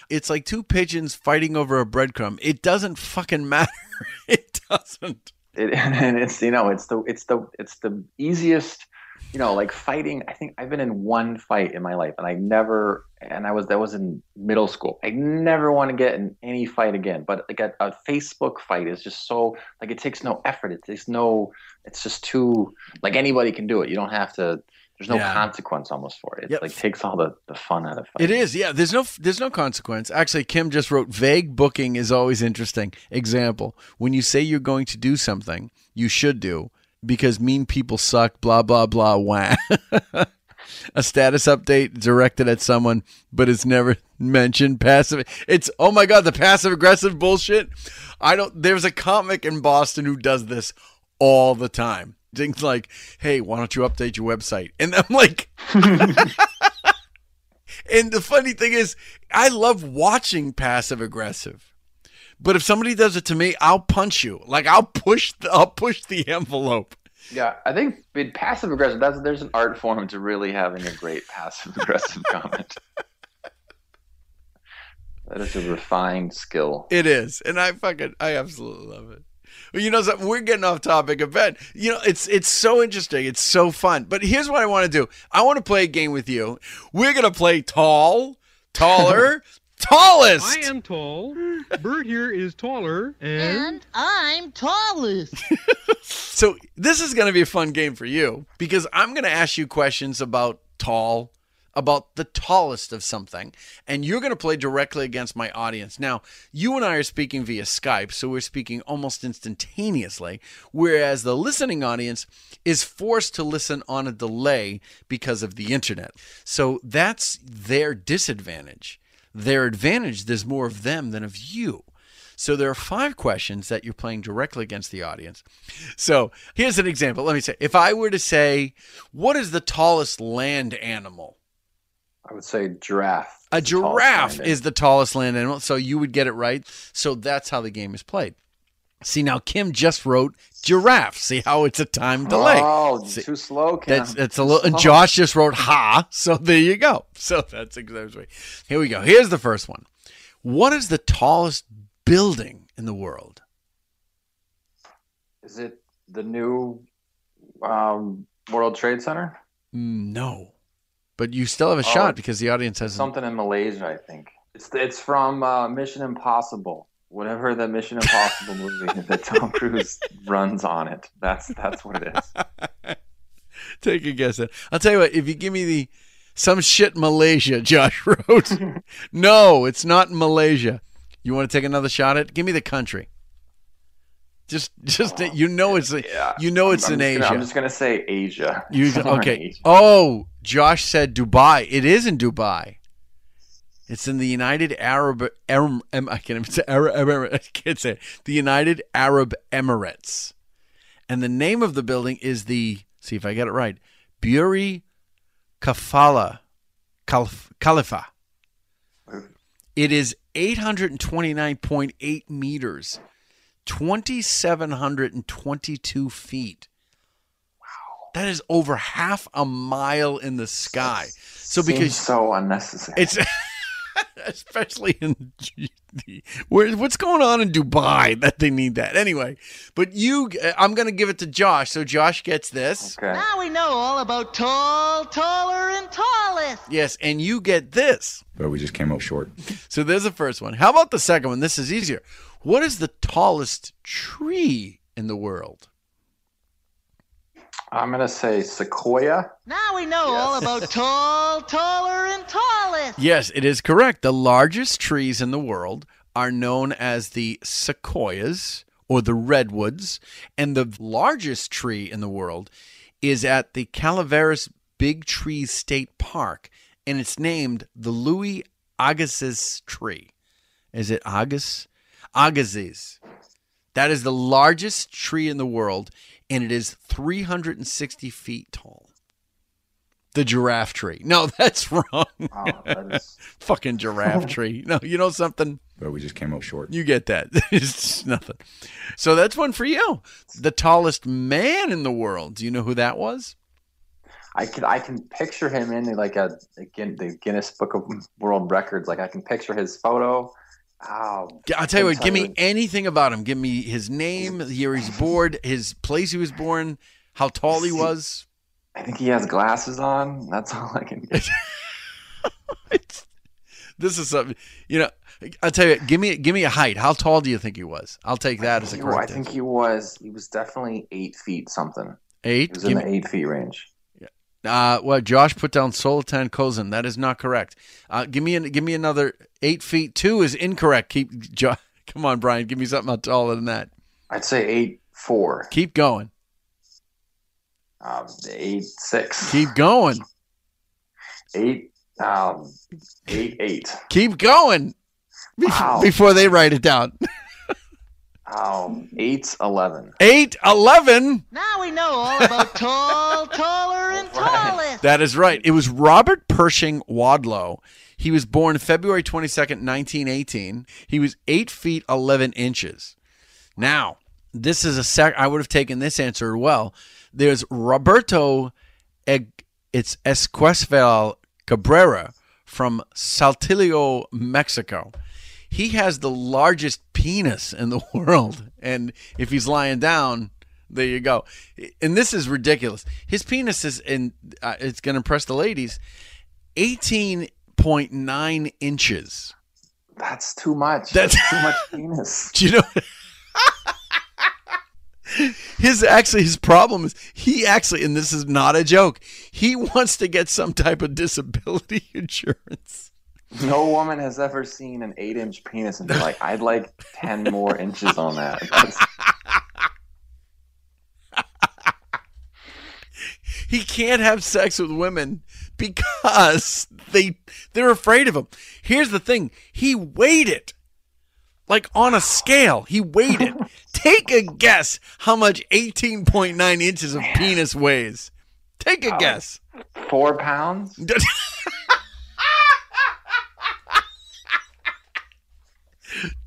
it's like two pigeons fighting over a breadcrumb. It doesn't fucking matter. It doesn't. it, and it's you know it's the it's the it's the easiest you know like fighting i think i've been in one fight in my life and i never and i was that was in middle school i never want to get in any fight again but like a, a facebook fight is just so like it takes no effort it takes no it's just too like anybody can do it you don't have to there's no Yeah. consequence almost for it it Yep. like takes all the, the fun out of it It is, yeah. There's no, there's no consequence. Actually, Kim just wrote, "Vague booking is always interesting." Example: When you say you're going to do something, you should do because mean people suck. Blah blah blah. Wah. A status update directed at someone, but it's never mentioned. Passive. It's oh my god, the passive aggressive bullshit. I don't. There's a comic in Boston who does this all the time. Things like, "Hey, why don't you update your website?" And I'm like. And the funny thing is, I love watching passive aggressive. But if somebody does it to me, I'll punch you. Like I'll push the, I'll push the envelope. Yeah, I think in passive aggressive. That's there's an art form to really having a great passive aggressive comment. That is a refined skill. It is, and I fucking I absolutely love it. Well, you know something, we're getting off topic a bit. You know, it's it's so interesting, it's so fun. But here's what I want to do. I want to play a game with you. We're gonna play tall, taller, tallest. I am tall. Bert here is taller, and, I'm tallest. So this is going to be a fun game for you because I'm going to ask you questions about tall, about the tallest of something, and you're going to play directly against my audience. Now, you and I are speaking via Skype, so we're speaking almost instantaneously, whereas the listening audience is forced to listen on a delay because of the internet. So that's their disadvantage. Their advantage, there's more of them than of you. So there are five questions that you're playing directly against the audience. So here's an example. Let me say, if I were to say, what is the tallest land animal? I would say giraffe. A giraffe is the tallest land animal. So you would get it right. So that's how the game is played. See now, Kim just wrote giraffe. See how it's a time delay. Oh, See, too slow, Kim. That's that's a little. And Slow. Josh just wrote ha. So there you go. So that's exactly. Here we go. Here's the first one. What is the tallest building in the world? Is it the new um, World Trade Center? No, but you still have a Oh, shot because the audience has Something in Malaysia, I think. It's it's from uh, Mission Impossible. Whatever the Mission Impossible movie that Tom Cruise runs on it. That's that's what it is. Take a guess. At. I'll tell you what. If you give me the some shit Malaysia, Josh wrote. no, it's not Malaysia. You want to take another shot at? it? Give me the country. Just, just oh, you know it's you know it's I'm in Asia. Gonna, I'm just gonna say Asia. You okay? Asia. Oh, Josh said Dubai. It is in Dubai. It's in the United Arab Em, Em, I can't even say Arab, Emir- I can't say it. the United Arab Emirates, and the name of the building is the see if I get it right, Burj Kafala Khalifa. It is 829.8 meters, 2,722 feet. Wow. That is over half a mile in the sky. So Seems because so unnecessary. it's especially in the, where what's going on in Dubai that they need that anyway. But you, uh, I'm going to give it to Josh. So Josh gets this. Okay. Now we know all about tall, taller, and tallest. Yes, and you get this. But we just came up short. So there's the first one. How about the second one? This is easier. What is the tallest tree in the world? I'm gonna say Sequoia. Now we know all about tall, taller, and tallest. Yes, it is correct. The largest trees in the world are known as the sequoias or the redwoods, and the largest tree in the world is at the Calaveras Big Trees State Park, and it's named the Louis Agassiz tree. Is it Agassiz? Agassiz. That is the largest tree in the world, and it is 360 feet tall. The giraffe tree. No, that's wrong. Oh, Fucking giraffe tree. No, you know something? But we just came up short. You get that. it's nothing. So that's one for you. The tallest man in the world. Do you know who that was? I can I can picture him in like a again the Guinness Book of World Records. Like I can picture his photo. Oh, I'll tell you what, give me anything about him. Give me his name, the year he's born, his place he was born, how tall he was. I think he has glasses on. That's all I can get. This is something you know. I'll tell you, give me give me a height. How tall do you think he was? I'll take that as a He- I think he was he was definitely eight feet something. Eight? He was in Give the me- eight feet range. Uh, well, Josh put down Sultan Kösen. That is not correct. Uh, give me an, give me another eight feet. Two is incorrect. Keep jo- come on, Bryan. Give me something taller than that. I'd say eight four. Keep going. Um, eight six. Keep going. Eight um eight eight. Keep going. Bef- Wow. Before they write it down. Um eight eleven. Eight eleven. Now we know all about tall, taller, and tallest. That is right. It was Robert Pershing Wadlow. He was born February 22nd, 1918. He was 8 feet 11 inches. Now, this is a sec. I would have taken this answer well. There's Roberto Eg- it's Esquivel Cabrera from Saltillo, Mexico. He has the largest penis in the world. And if he's lying down, there you go. And this is ridiculous. His penis is, and uh, it's going to impress the ladies, 18.9 inches. That's too much. That's- That's too much penis. Do you know? His actually his problem is he actually and this is not a joke. He wants to get some type of disability insurance. No woman has ever seen an eight inch penis and be like, I'd like ten more inches on that. That's, He can't have sex with women because they they're afraid of him. Here's the thing. He weighed it. Like on a scale, he weighed it. Take a guess how much 18.9 inches of penis weighs. Take a guess. four pounds?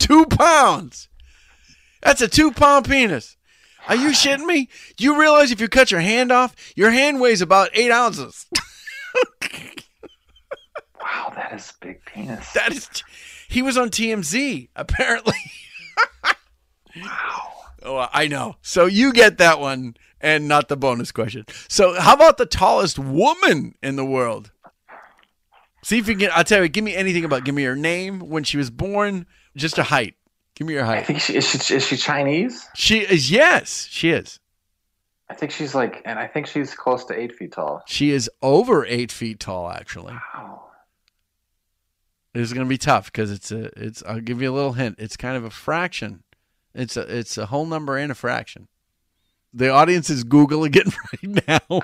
Two pounds. That's a two pound penis. Are you shitting me? Do you realize if you cut your hand off, your hand weighs about eight ounces? Wow, that is a big penis. That is. He was on TMZ apparently. wow. Oh, I know. So you get that one, and not the bonus question. So how about the tallest woman in the world? See if you can. I'll tell you. Give me anything about. Give me her name, when she was born, just a height. Give me your height. I think she is, she is she Chinese? She is. Yes, she is. I think she's like, and I think she's close to eight feet tall. She is over eight feet tall. Actually, Wow. this is gonna be tough because it's a. It's. I'll give you a little hint. It's kind of a fraction. It's a. It's a whole number and a fraction. The audience is googling it right now.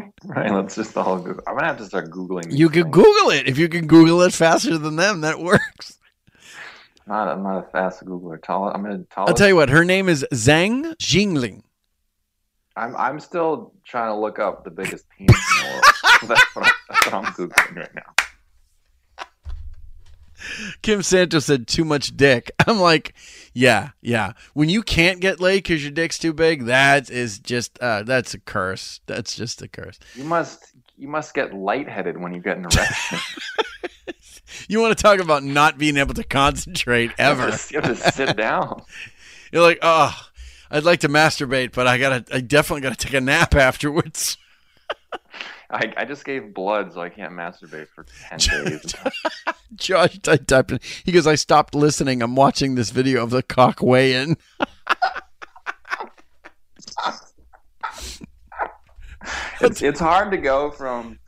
Right, let's just all Google. I'm gonna have to start googling. you can. Google it if you can Google it faster than them. That works. Not, I'm not a fast Googler. Tall. I'm gonna tall. I'll tell you what. Her name is Zeng Jinlian. I'm I'm still trying to look up the biggest penis in the world. that's, what I'm, that's what I'm googling right now. Kim Santos said too much dick. I'm like, yeah, yeah. When you can't get laid because your dick's too big, that is just uh, that's a curse. That's just a curse. You must you must get lightheaded when you get an erection. You want to talk about not being able to concentrate ever? You have to, you have to sit down. You're like, oh, I'd like to masturbate, but I gotta, I definitely gotta take a nap afterwards. I, I just gave blood, so I can't masturbate for ten days. Josh I typed in. He goes, I stopped listening. I'm watching this video of the cock weigh-in. it's, it's hard to go from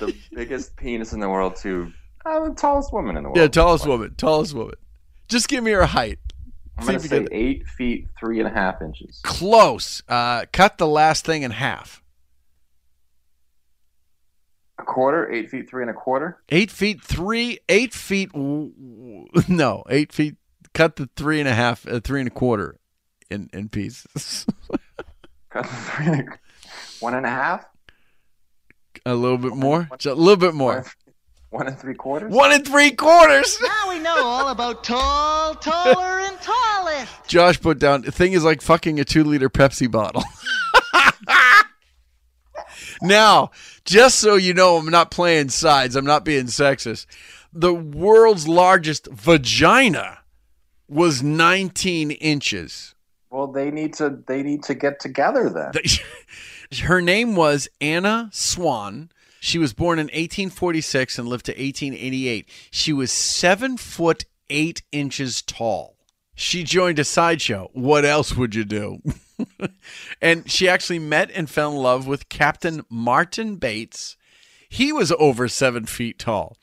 the biggest penis in the world to uh, the tallest woman in the world. Yeah, tallest woman, tallest woman. Just give me her height. I'm See gonna say eight feet three and a half inches. Close. Uh, cut the last thing in half. A quarter, eight feet three and a quarter. Eight feet three, eight feet. No, eight feet. Cut the three and a half, uh, three and a quarter, in in pieces. Cut the three and a, one and a half. a little bit more. Just a little bit more. One and three quarters. One and three quarters. Now we know all about tall, taller, and tallest. Josh put down. The thing is like fucking a two liter Pepsi bottle. now, just so you know, I'm not playing sides. I'm not being sexist. The world's largest vagina was 19 inches. Well, they need to. They need to get together then. Her name was Anna Swan. She was born in 1846 and lived to 1888. She was seven foot eight inches tall. She joined a sideshow. What else would you do? and she actually met and fell in love with Captain Martin Bates. He was over seven feet tall.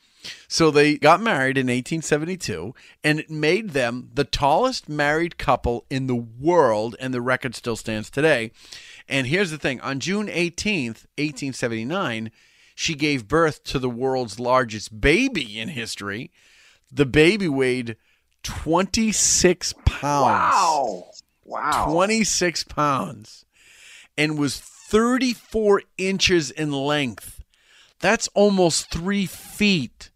So they got married in 1872, and it made them the tallest married couple in the world, and the record still stands today. And here's the thing on June 18th, 1879, she gave birth to the world's largest baby in history. The baby weighed 26 pounds. Wow. Wow. 26 pounds and was 34 inches in length. That's almost three feet.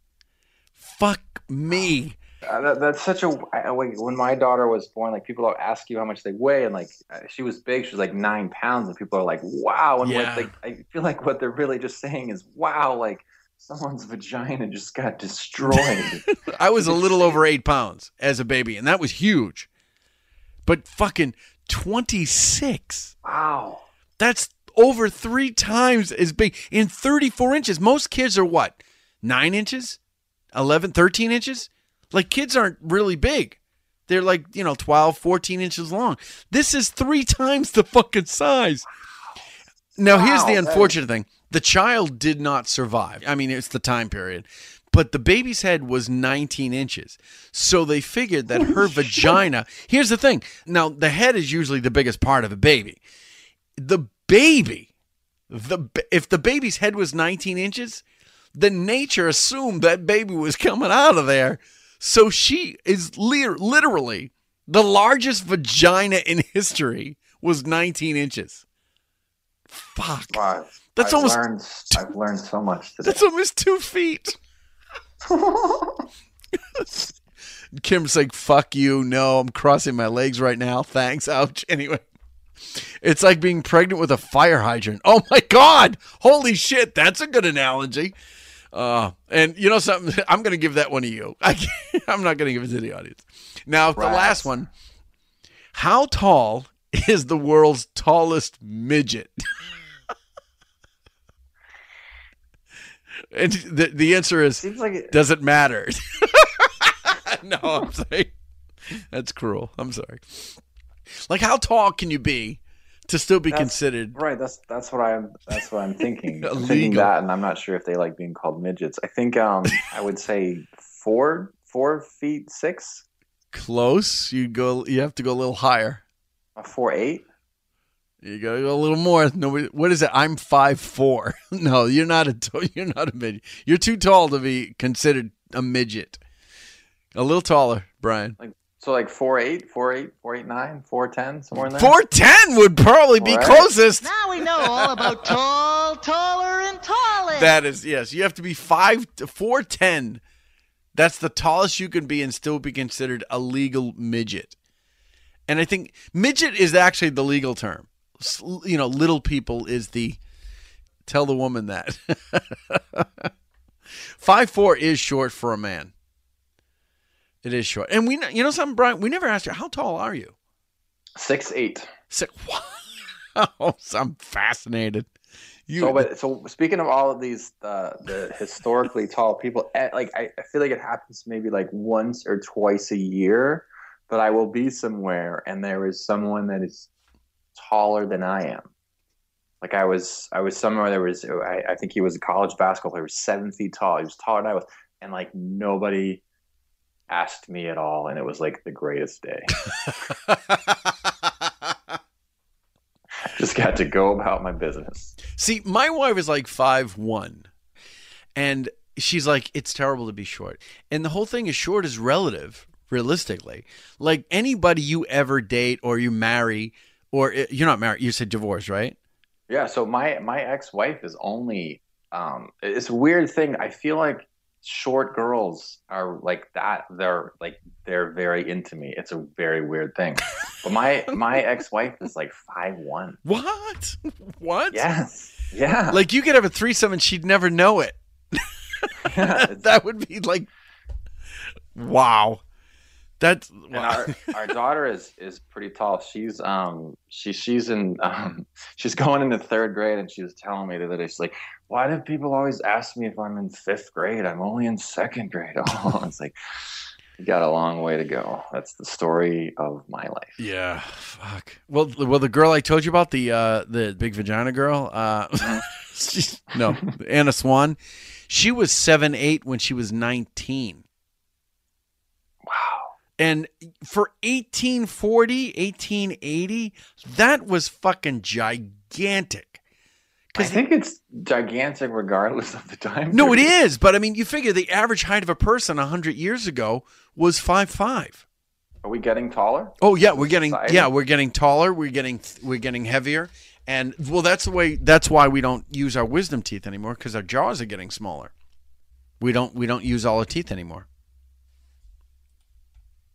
Fuck me. Uh, that, that's such a like when my daughter was born like people ask you how much they weigh and like uh, she was big she was like nine pounds and people are like wow and Yeah. what they, I feel like what they're really just saying is wow like someone's vagina just got destroyed I was a little over eight pounds as a baby, and that was huge. But fucking 26. wow That's over three times as big in 34 inches. Most kids are what? Nine inches? 11, 13 inches? Like kids aren't really big. They're like, you know, 12, 14 inches long. This is three times the fucking size. Now, here's the Wow, unfortunate thing the child did not survive. I mean, it's the time period. But the baby's head was 19 inches. So they figured that her vagina. Here's the thing. Now, the head is usually the biggest part of a baby. The baby, the if the baby's head was 19 inches, then nature assumed that baby was coming out of there. So she is lit- literally the largest vagina in history was 19 inches. Fuck. wow That's I've almost- learned, I've learned so much today That's almost two feet. Kim's like, fuck you. No, I'm crossing my legs right now. Thanks. Ouch. Anyway, it's like being pregnant with a fire hydrant. Oh my God. Holy shit. That's a good analogy. Uh, and you know something? I'm going to give that one to you. I I'm not going to give it to the audience. Now, the last one. How tall is the world's tallest midget? and the, the answer is it does it matter? no, I'm saying that's cruel. I'm sorry. Like, how tall can you be to still be That's- considered? Right. That's that's what I'm. That's what I'm thinking. I'm thinking that, and I'm not sure if they like being called midgets. I think um I would say four four feet six, Close. You go. You have to go a little higher. a four eight. You gotta go a little more. Nobody. What is it? I'm five four. No, you're not a. You're not a midget. You're too tall to be considered a midget. A little taller, Bryan. Like so, like four eight, four eight, four eight nine, four ten, somewhere in there. Four ten would probably be All right. closest. Now we know all about tall, taller, and taller. That is yes. You have to be five four ten. That's the tallest you can be and still be considered a legal midget. And I think midget is actually the legal term. You know, little people is the tell the woman that. Five four is short for a man. It is short, and we you know something, Bryan. We never asked you how tall are you. Six eight. Six. Wow, I'm fascinated. You, so, but so speaking of all of these, uh, the historically tall people, eh, like I, I feel like it happens maybe like once or twice a year, but I will be somewhere and there is someone that is taller than I am. Like I was, I was somewhere. There was, I, I think he was a college basketball player. He was seven feet tall. He was taller than I was, and like nobody asked me at all, and it was like the greatest day. Just got to go about my business. See, my wife is like five one, and she's like, it's terrible to be short. And the whole thing is short is relative, realistically. Like anybody you ever date or you marry, or uh, you're not married, you said divorce, right? Yeah, so my my ex-wife is only um it's a weird thing. I feel like short girls are like that. They're like they're very into me. It's a very weird thing. But my my ex-wife is like five one. What? What? Yes. Yeah. Like you could have a threesome and she'd never know it. that would be like, wow. That's And our, our daughter is is pretty tall. She's um she she's in um she's going into third grade and she was telling me the other day, she's like, Why do people always ask me if I'm in fifth grade? I'm only in second grade. Oh it's like you got a long way to go. That's the story of my life. Yeah, fuck. Well, well, the girl I told you about, the uh, the big vagina girl, uh, she- no, Anna Swan, she was seven eight when she was nineteen. Wow. And for 1840, 1880, that was fucking gigantic. I think it's gigantic regardless of the time. No, it period. is. But I mean, you figure the average height of a person 100 years ago was five five. Are we getting taller? Oh yeah, we're getting Society? yeah, we're getting taller, we're getting we're getting heavier, and well, that's the way. That's why we don't use our wisdom teeth anymore because our jaws are getting smaller. We don't we don't use all our teeth anymore.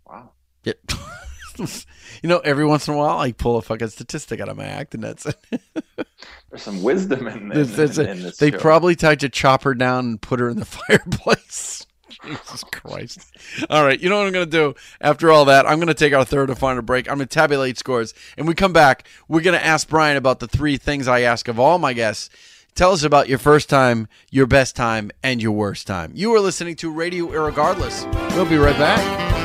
Wow. Yeah. you know, every once in a while, I pull a fucking statistic out of my act, and that's it. There's some wisdom in, in, There's- there's in, in this. they show. probably tried to chop her down and put her in the fireplace. Jesus Christ. All right. You know what I'm going to do after all that? I'm going to take our third and final break. I'm going to tabulate scores. And we come back. We're going to ask Bryan about the three things I ask of all my guests. Tell us about your first time, your best time, and your worst time. You are listening to Radio Irregardless. We'll be right back.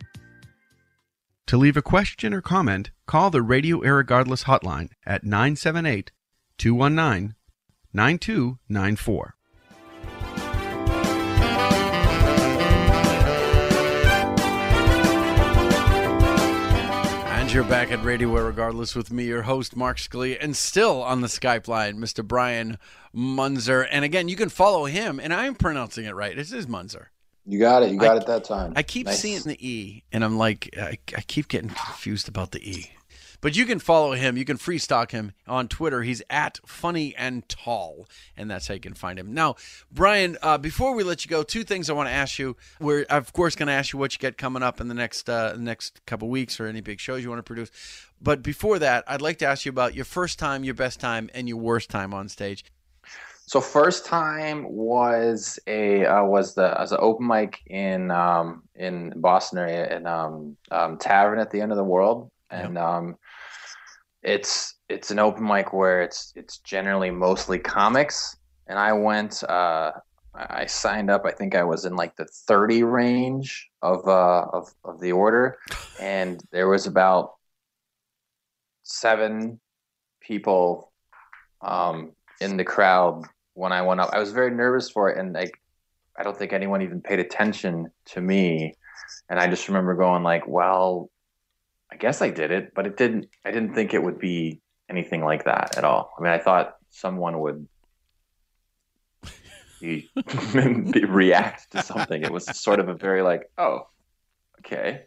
To leave a question or comment, call the Radio Irregardless hotline at 978 219 9294. And you're back at Radio Irregardless with me, your host, Mark Scalia, and still on the Skype line, Mr. Bryan Muenzer. And again, you can follow him, and I'm pronouncing it right. This is Muenzer. You got it. You got I- it that time. I keep Nice. seeing the E, and I'm like, I, I keep getting confused about the E. But you can follow him. You can free stock him on Twitter. He's at Funny and Tall, and that's how you can find him. Now, Bryan, uh, before we let you go, two things I want to ask you. We're of course going to ask you what you get coming up in the next uh, next couple weeks or any big shows you want to produce. But before that, I'd like to ask you about your first time, your best time, and your worst time on stage. So first time was a uh, was the as an open mic in um, in Boston area in um, um, Tavern at the End of the World, and um, it's it's an open mic where it's it's generally mostly comics, and I went. Uh, I I signed up. I think I was in like the thirty range of uh, of of the order, and there was about seven people um, in the crowd when I went up. I was very nervous for it, and like I don't think anyone even paid attention to me. And I just remember going like, "Well, I guess I did it," but it didn't. I didn't think it would be anything like that at all. I mean, I thought someone would be, react to something. It was sort of a very like, "Oh, okay."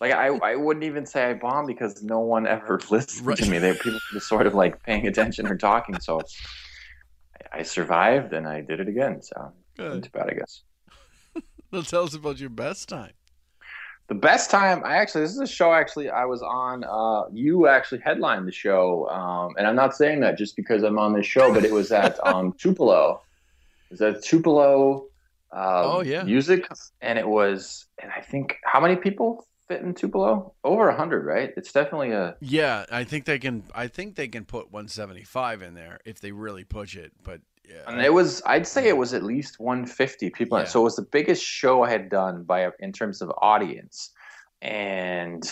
Like I, I wouldn't even say I bombed because no one ever listened to me. They people were just sort of like paying attention or talking. So I, survived and I did it again. So not too bad, I guess. Well, tell us about your best time. The best time, I actually, this is a show actually I was on. Uh, you actually headlined the show, um, and I'm not saying that just because I'm on this show, but it was at um, Tupelo. It was at Tupelo. Uh, Oh, yeah. music, and it was, and I think how many people fit in Tupelo? Over a hundred, right? It's definitely a Yeah, I think they can. I think they can put 175 in there if they really push it. But yeah, And it was, I'd say it was at least 150 people. Yeah. So it was the biggest show I had done by in terms of audience, and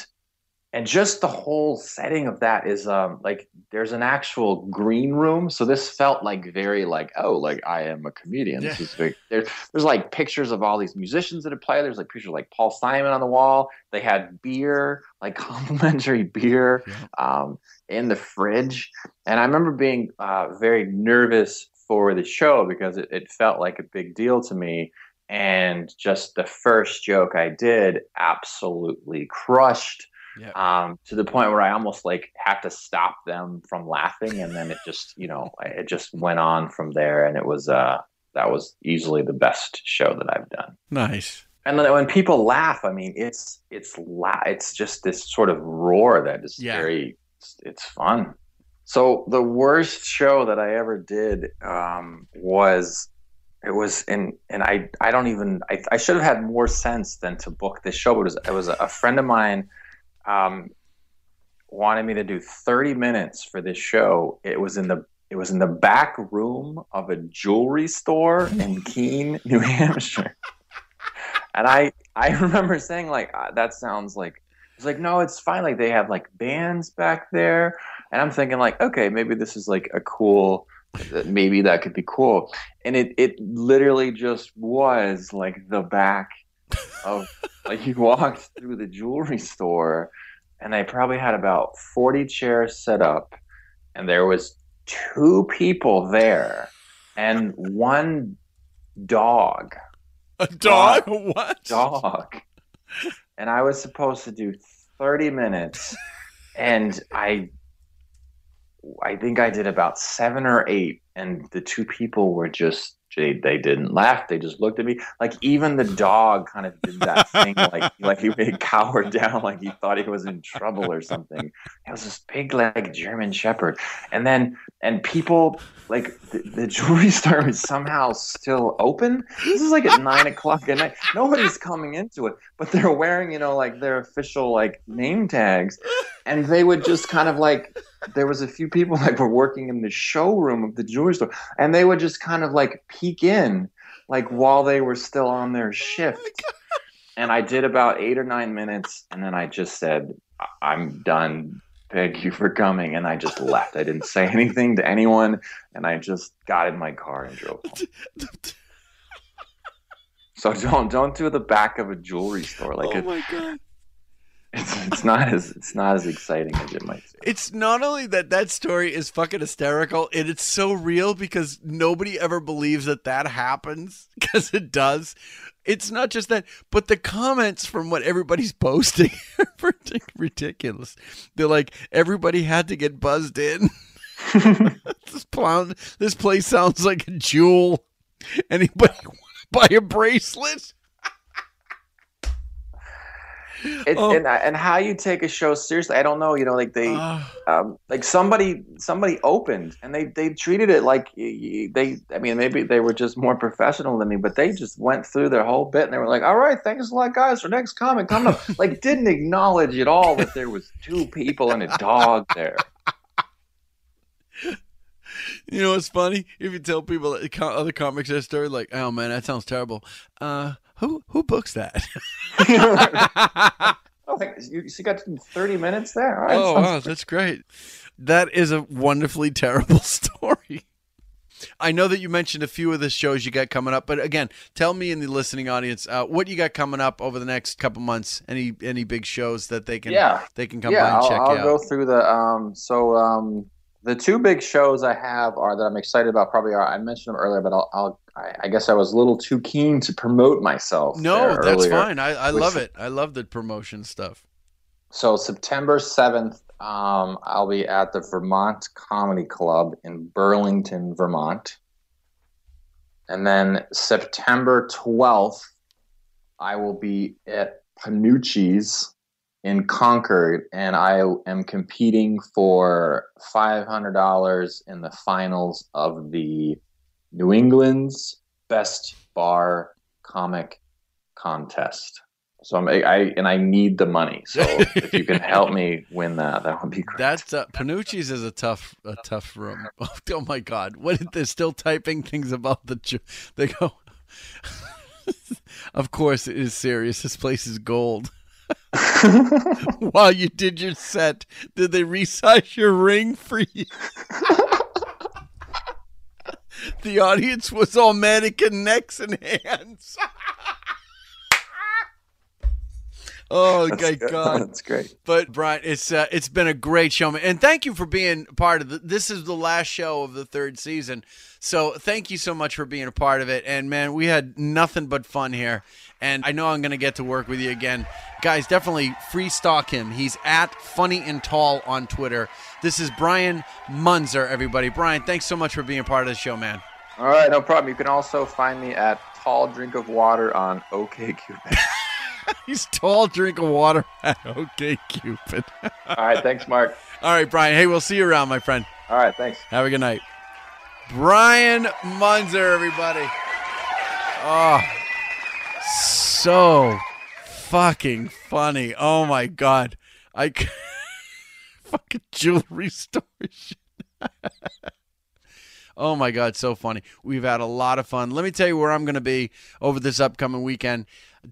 and just the whole setting of that is um like there's an actual green room. So this felt like very like oh like I am a comedian. This Yeah. is very there's there's like pictures of all these musicians that had played. There's like pictures like Paul Simon on the wall. They had beer, like complimentary beer, um, in the fridge. And I remember being uh, very nervous for the show because it, it felt like a big deal to me. And just the first joke I did absolutely crushed Yeah. um, to the point where I almost like had to stop them from laughing. And then it just, you know, it just went on from there. And it was, uh, that was easily the best show that I've done. nice. And then when people laugh, I mean, it's it's la- it's just this sort of roar that is Yeah. very it's, it's fun. So the worst show that I ever did um, was it was in and I I don't even I, I should have had more sense than to book this show. But it was it was a, a friend of mine um, wanted me to do 30 minutes for this show. It was in the it was in the back room of a jewelry store in Keene, New Hampshire. And I I remember saying like "Ah, that sounds like it's like no it's fine like they have like bands back there and I'm thinking like okay maybe this is like a cool maybe that could be cool and it it literally just was like the back of like you walked through the jewelry store and they probably had about 40 chairs set up and there was two people there and one dog A dog? What? dog. And I was supposed to do 30 minutes and I I think I did about 7 or 8 and the two people were just they, they didn't laugh. They just looked at me. Like even the dog kind of did that thing, like like he, cowered down, like he thought he was in trouble or something. It was this big like German Shepherd, and then and people like the, the jewelry store is somehow still open. This is like at nine o'clock at night. Nobody's coming into it, but they're wearing you know like their official like name tags, and they would just kind of like there was a few people like were working in the showroom of the jewelry store, and they would just kind of like peek in like while they were still on their oh shift. And I did about eight or nine minutes, and then I just said, "I- "I'm done. Thank you for coming." And I just left. I didn't say anything to anyone, and I just got in my car and drove home. So don't don't do the back of a jewelry store like oh my god. It's, it's not as it's not as exciting as it might. Seem. It's not only that that story is fucking hysterical, and it's so real because nobody ever believes that that happens because it does. It's not just that, but the comments from what everybody's posting are ridiculous. They're like, everybody had to get buzzed in. this, this place sounds like a jewel. Anybody want to buy a bracelet? It, Oh. and and how you take a show seriously, I don't know. You know, like they, um, like somebody somebody opened and they they treated it like they. I mean, maybe they were just more professional than me, but they just went through their whole bit and they were like, "All right, thanks a lot, guys, for next comment coming up." like, didn't acknowledge at all that there was two people and a dog there. You know what's funny? If you tell people other comics that story, like, "Oh man, that sounds terrible." Uh, who who books that? Oh, like, you, you got thirty minutes there. All right, oh wow, that's great. That is a wonderfully terrible story. I know that you mentioned a few of the shows you got coming up, but again, tell me in the listening audience uh, what you got coming up over the next couple months. Any any big shows that they can yeah they can come yeah, by and I'll, check I'll you go through the um so um the two big shows I have are that I'm excited about probably are I mentioned them earlier but I'll, I'll I, I guess I was a little too keen to promote myself No, that's earlier, fine. I, I which- love it. I love the promotion stuff. so September 7th um I'll be at the Vermont Comedy Club in Burlington Vermont and then September 12th I will be at Penuche's in Concord, and I am competing for five hundred dollars in the finals of the New England's Best Bar Comic Contest. So I'm, I and I need the money. So if you can help me win that, that would be great. That's uh, Penuche's is a tough a tough room. Oh, my god, what they're still typing things about the. They go. of course, it is serious. This place is gold. While you did your set, did they resize your ring for you? the audience was all mannequin necks and hands. oh That's my good. god, That's great. But Bryan, it's uh, it's been a great show, man. and thank you for being part of the. This is the last show of the third season, so thank you so much for being a part of it. And man, we had nothing but fun here, and I know I'm gonna get to work with you again, guys. Definitely free stock him. He's at Funny and Tall on Twitter. This is Bryan Muenzer, everybody. Bryan, thanks so much for being a part of the show, man. All right, no problem. You can also find me at Tall Drink of Water on OKCupid. He's tall, drink of water. okay, Cupid. All right, thanks, Mark. All right, Bryan. Hey, we'll see you around, my friend. All right, thanks. Have a good night. Bryan Muenzer, everybody. Oh, so fucking funny. Oh my god. I fucking jewelry store shit. Oh my God, so funny. We've had a lot of fun. Let me tell you where I'm going to be over this upcoming weekend.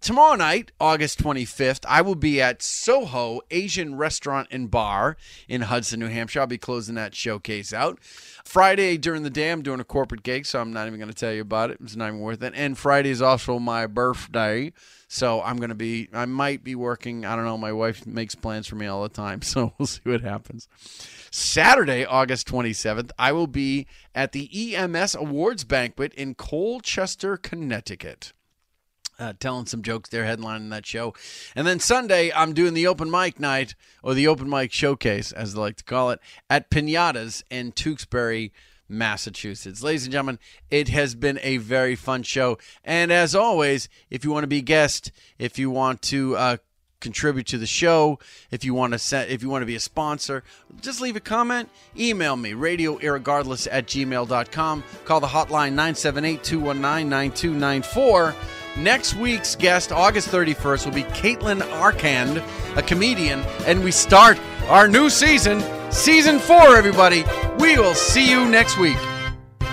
Tomorrow night, August 25th, I will be at Soho Asian Restaurant and Bar in Hudson, New Hampshire. I'll be closing that showcase out. Friday during the day, I'm doing a corporate gig, so I'm not even going to tell you about it. It's not even worth it. And Friday is also my birthday. So I'm going to be, I might be working. I don't know. My wife makes plans for me all the time. So we'll see what happens. Saturday, August 27th, I will be at the EMS Awards Banquet in Colchester, Connecticut. Uh, telling some jokes there, headlining that show. And then Sunday, I'm doing the open mic night, or the open mic showcase, as they like to call it, at Pinatas in Tewksbury, Massachusetts. Ladies and gentlemen, it has been a very fun show. And as always, if you want to be guest, if you want to uh, contribute to the show, if you want to set, if you want to be a sponsor, just leave a comment. Email me, radio irregardless at gmail.com. Call the hotline 978-219-9294. Next week's guest, August 31st, will be Caitlin Arkand, a comedian, and we start our new season, season four, everybody. We will see you next week.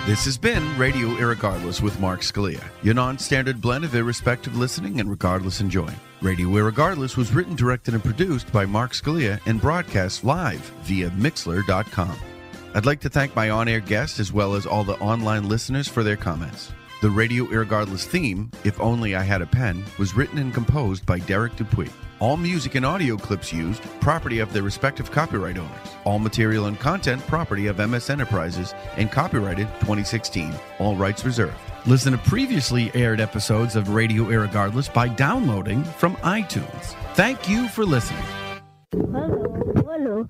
This has been Radio Irregardless with Mark Scalia, your non standard blend of irrespective listening and regardless enjoying. Radio Irregardless was written, directed, and produced by Mark Scalia and broadcast live via Mixlr.com. I'd like to thank my on air guests as well as all the online listeners for their comments. The Radio Irregardless theme, If Only I Had a Pen, was written and composed by Derek Dupuy. All music and audio clips used, property of their respective copyright owners. All material and content, property of MS Enterprises and copyrighted 2016. All rights reserved. Listen to previously aired episodes of Radio Irregardless by downloading from iTunes. Thank you for listening. Hello, hello.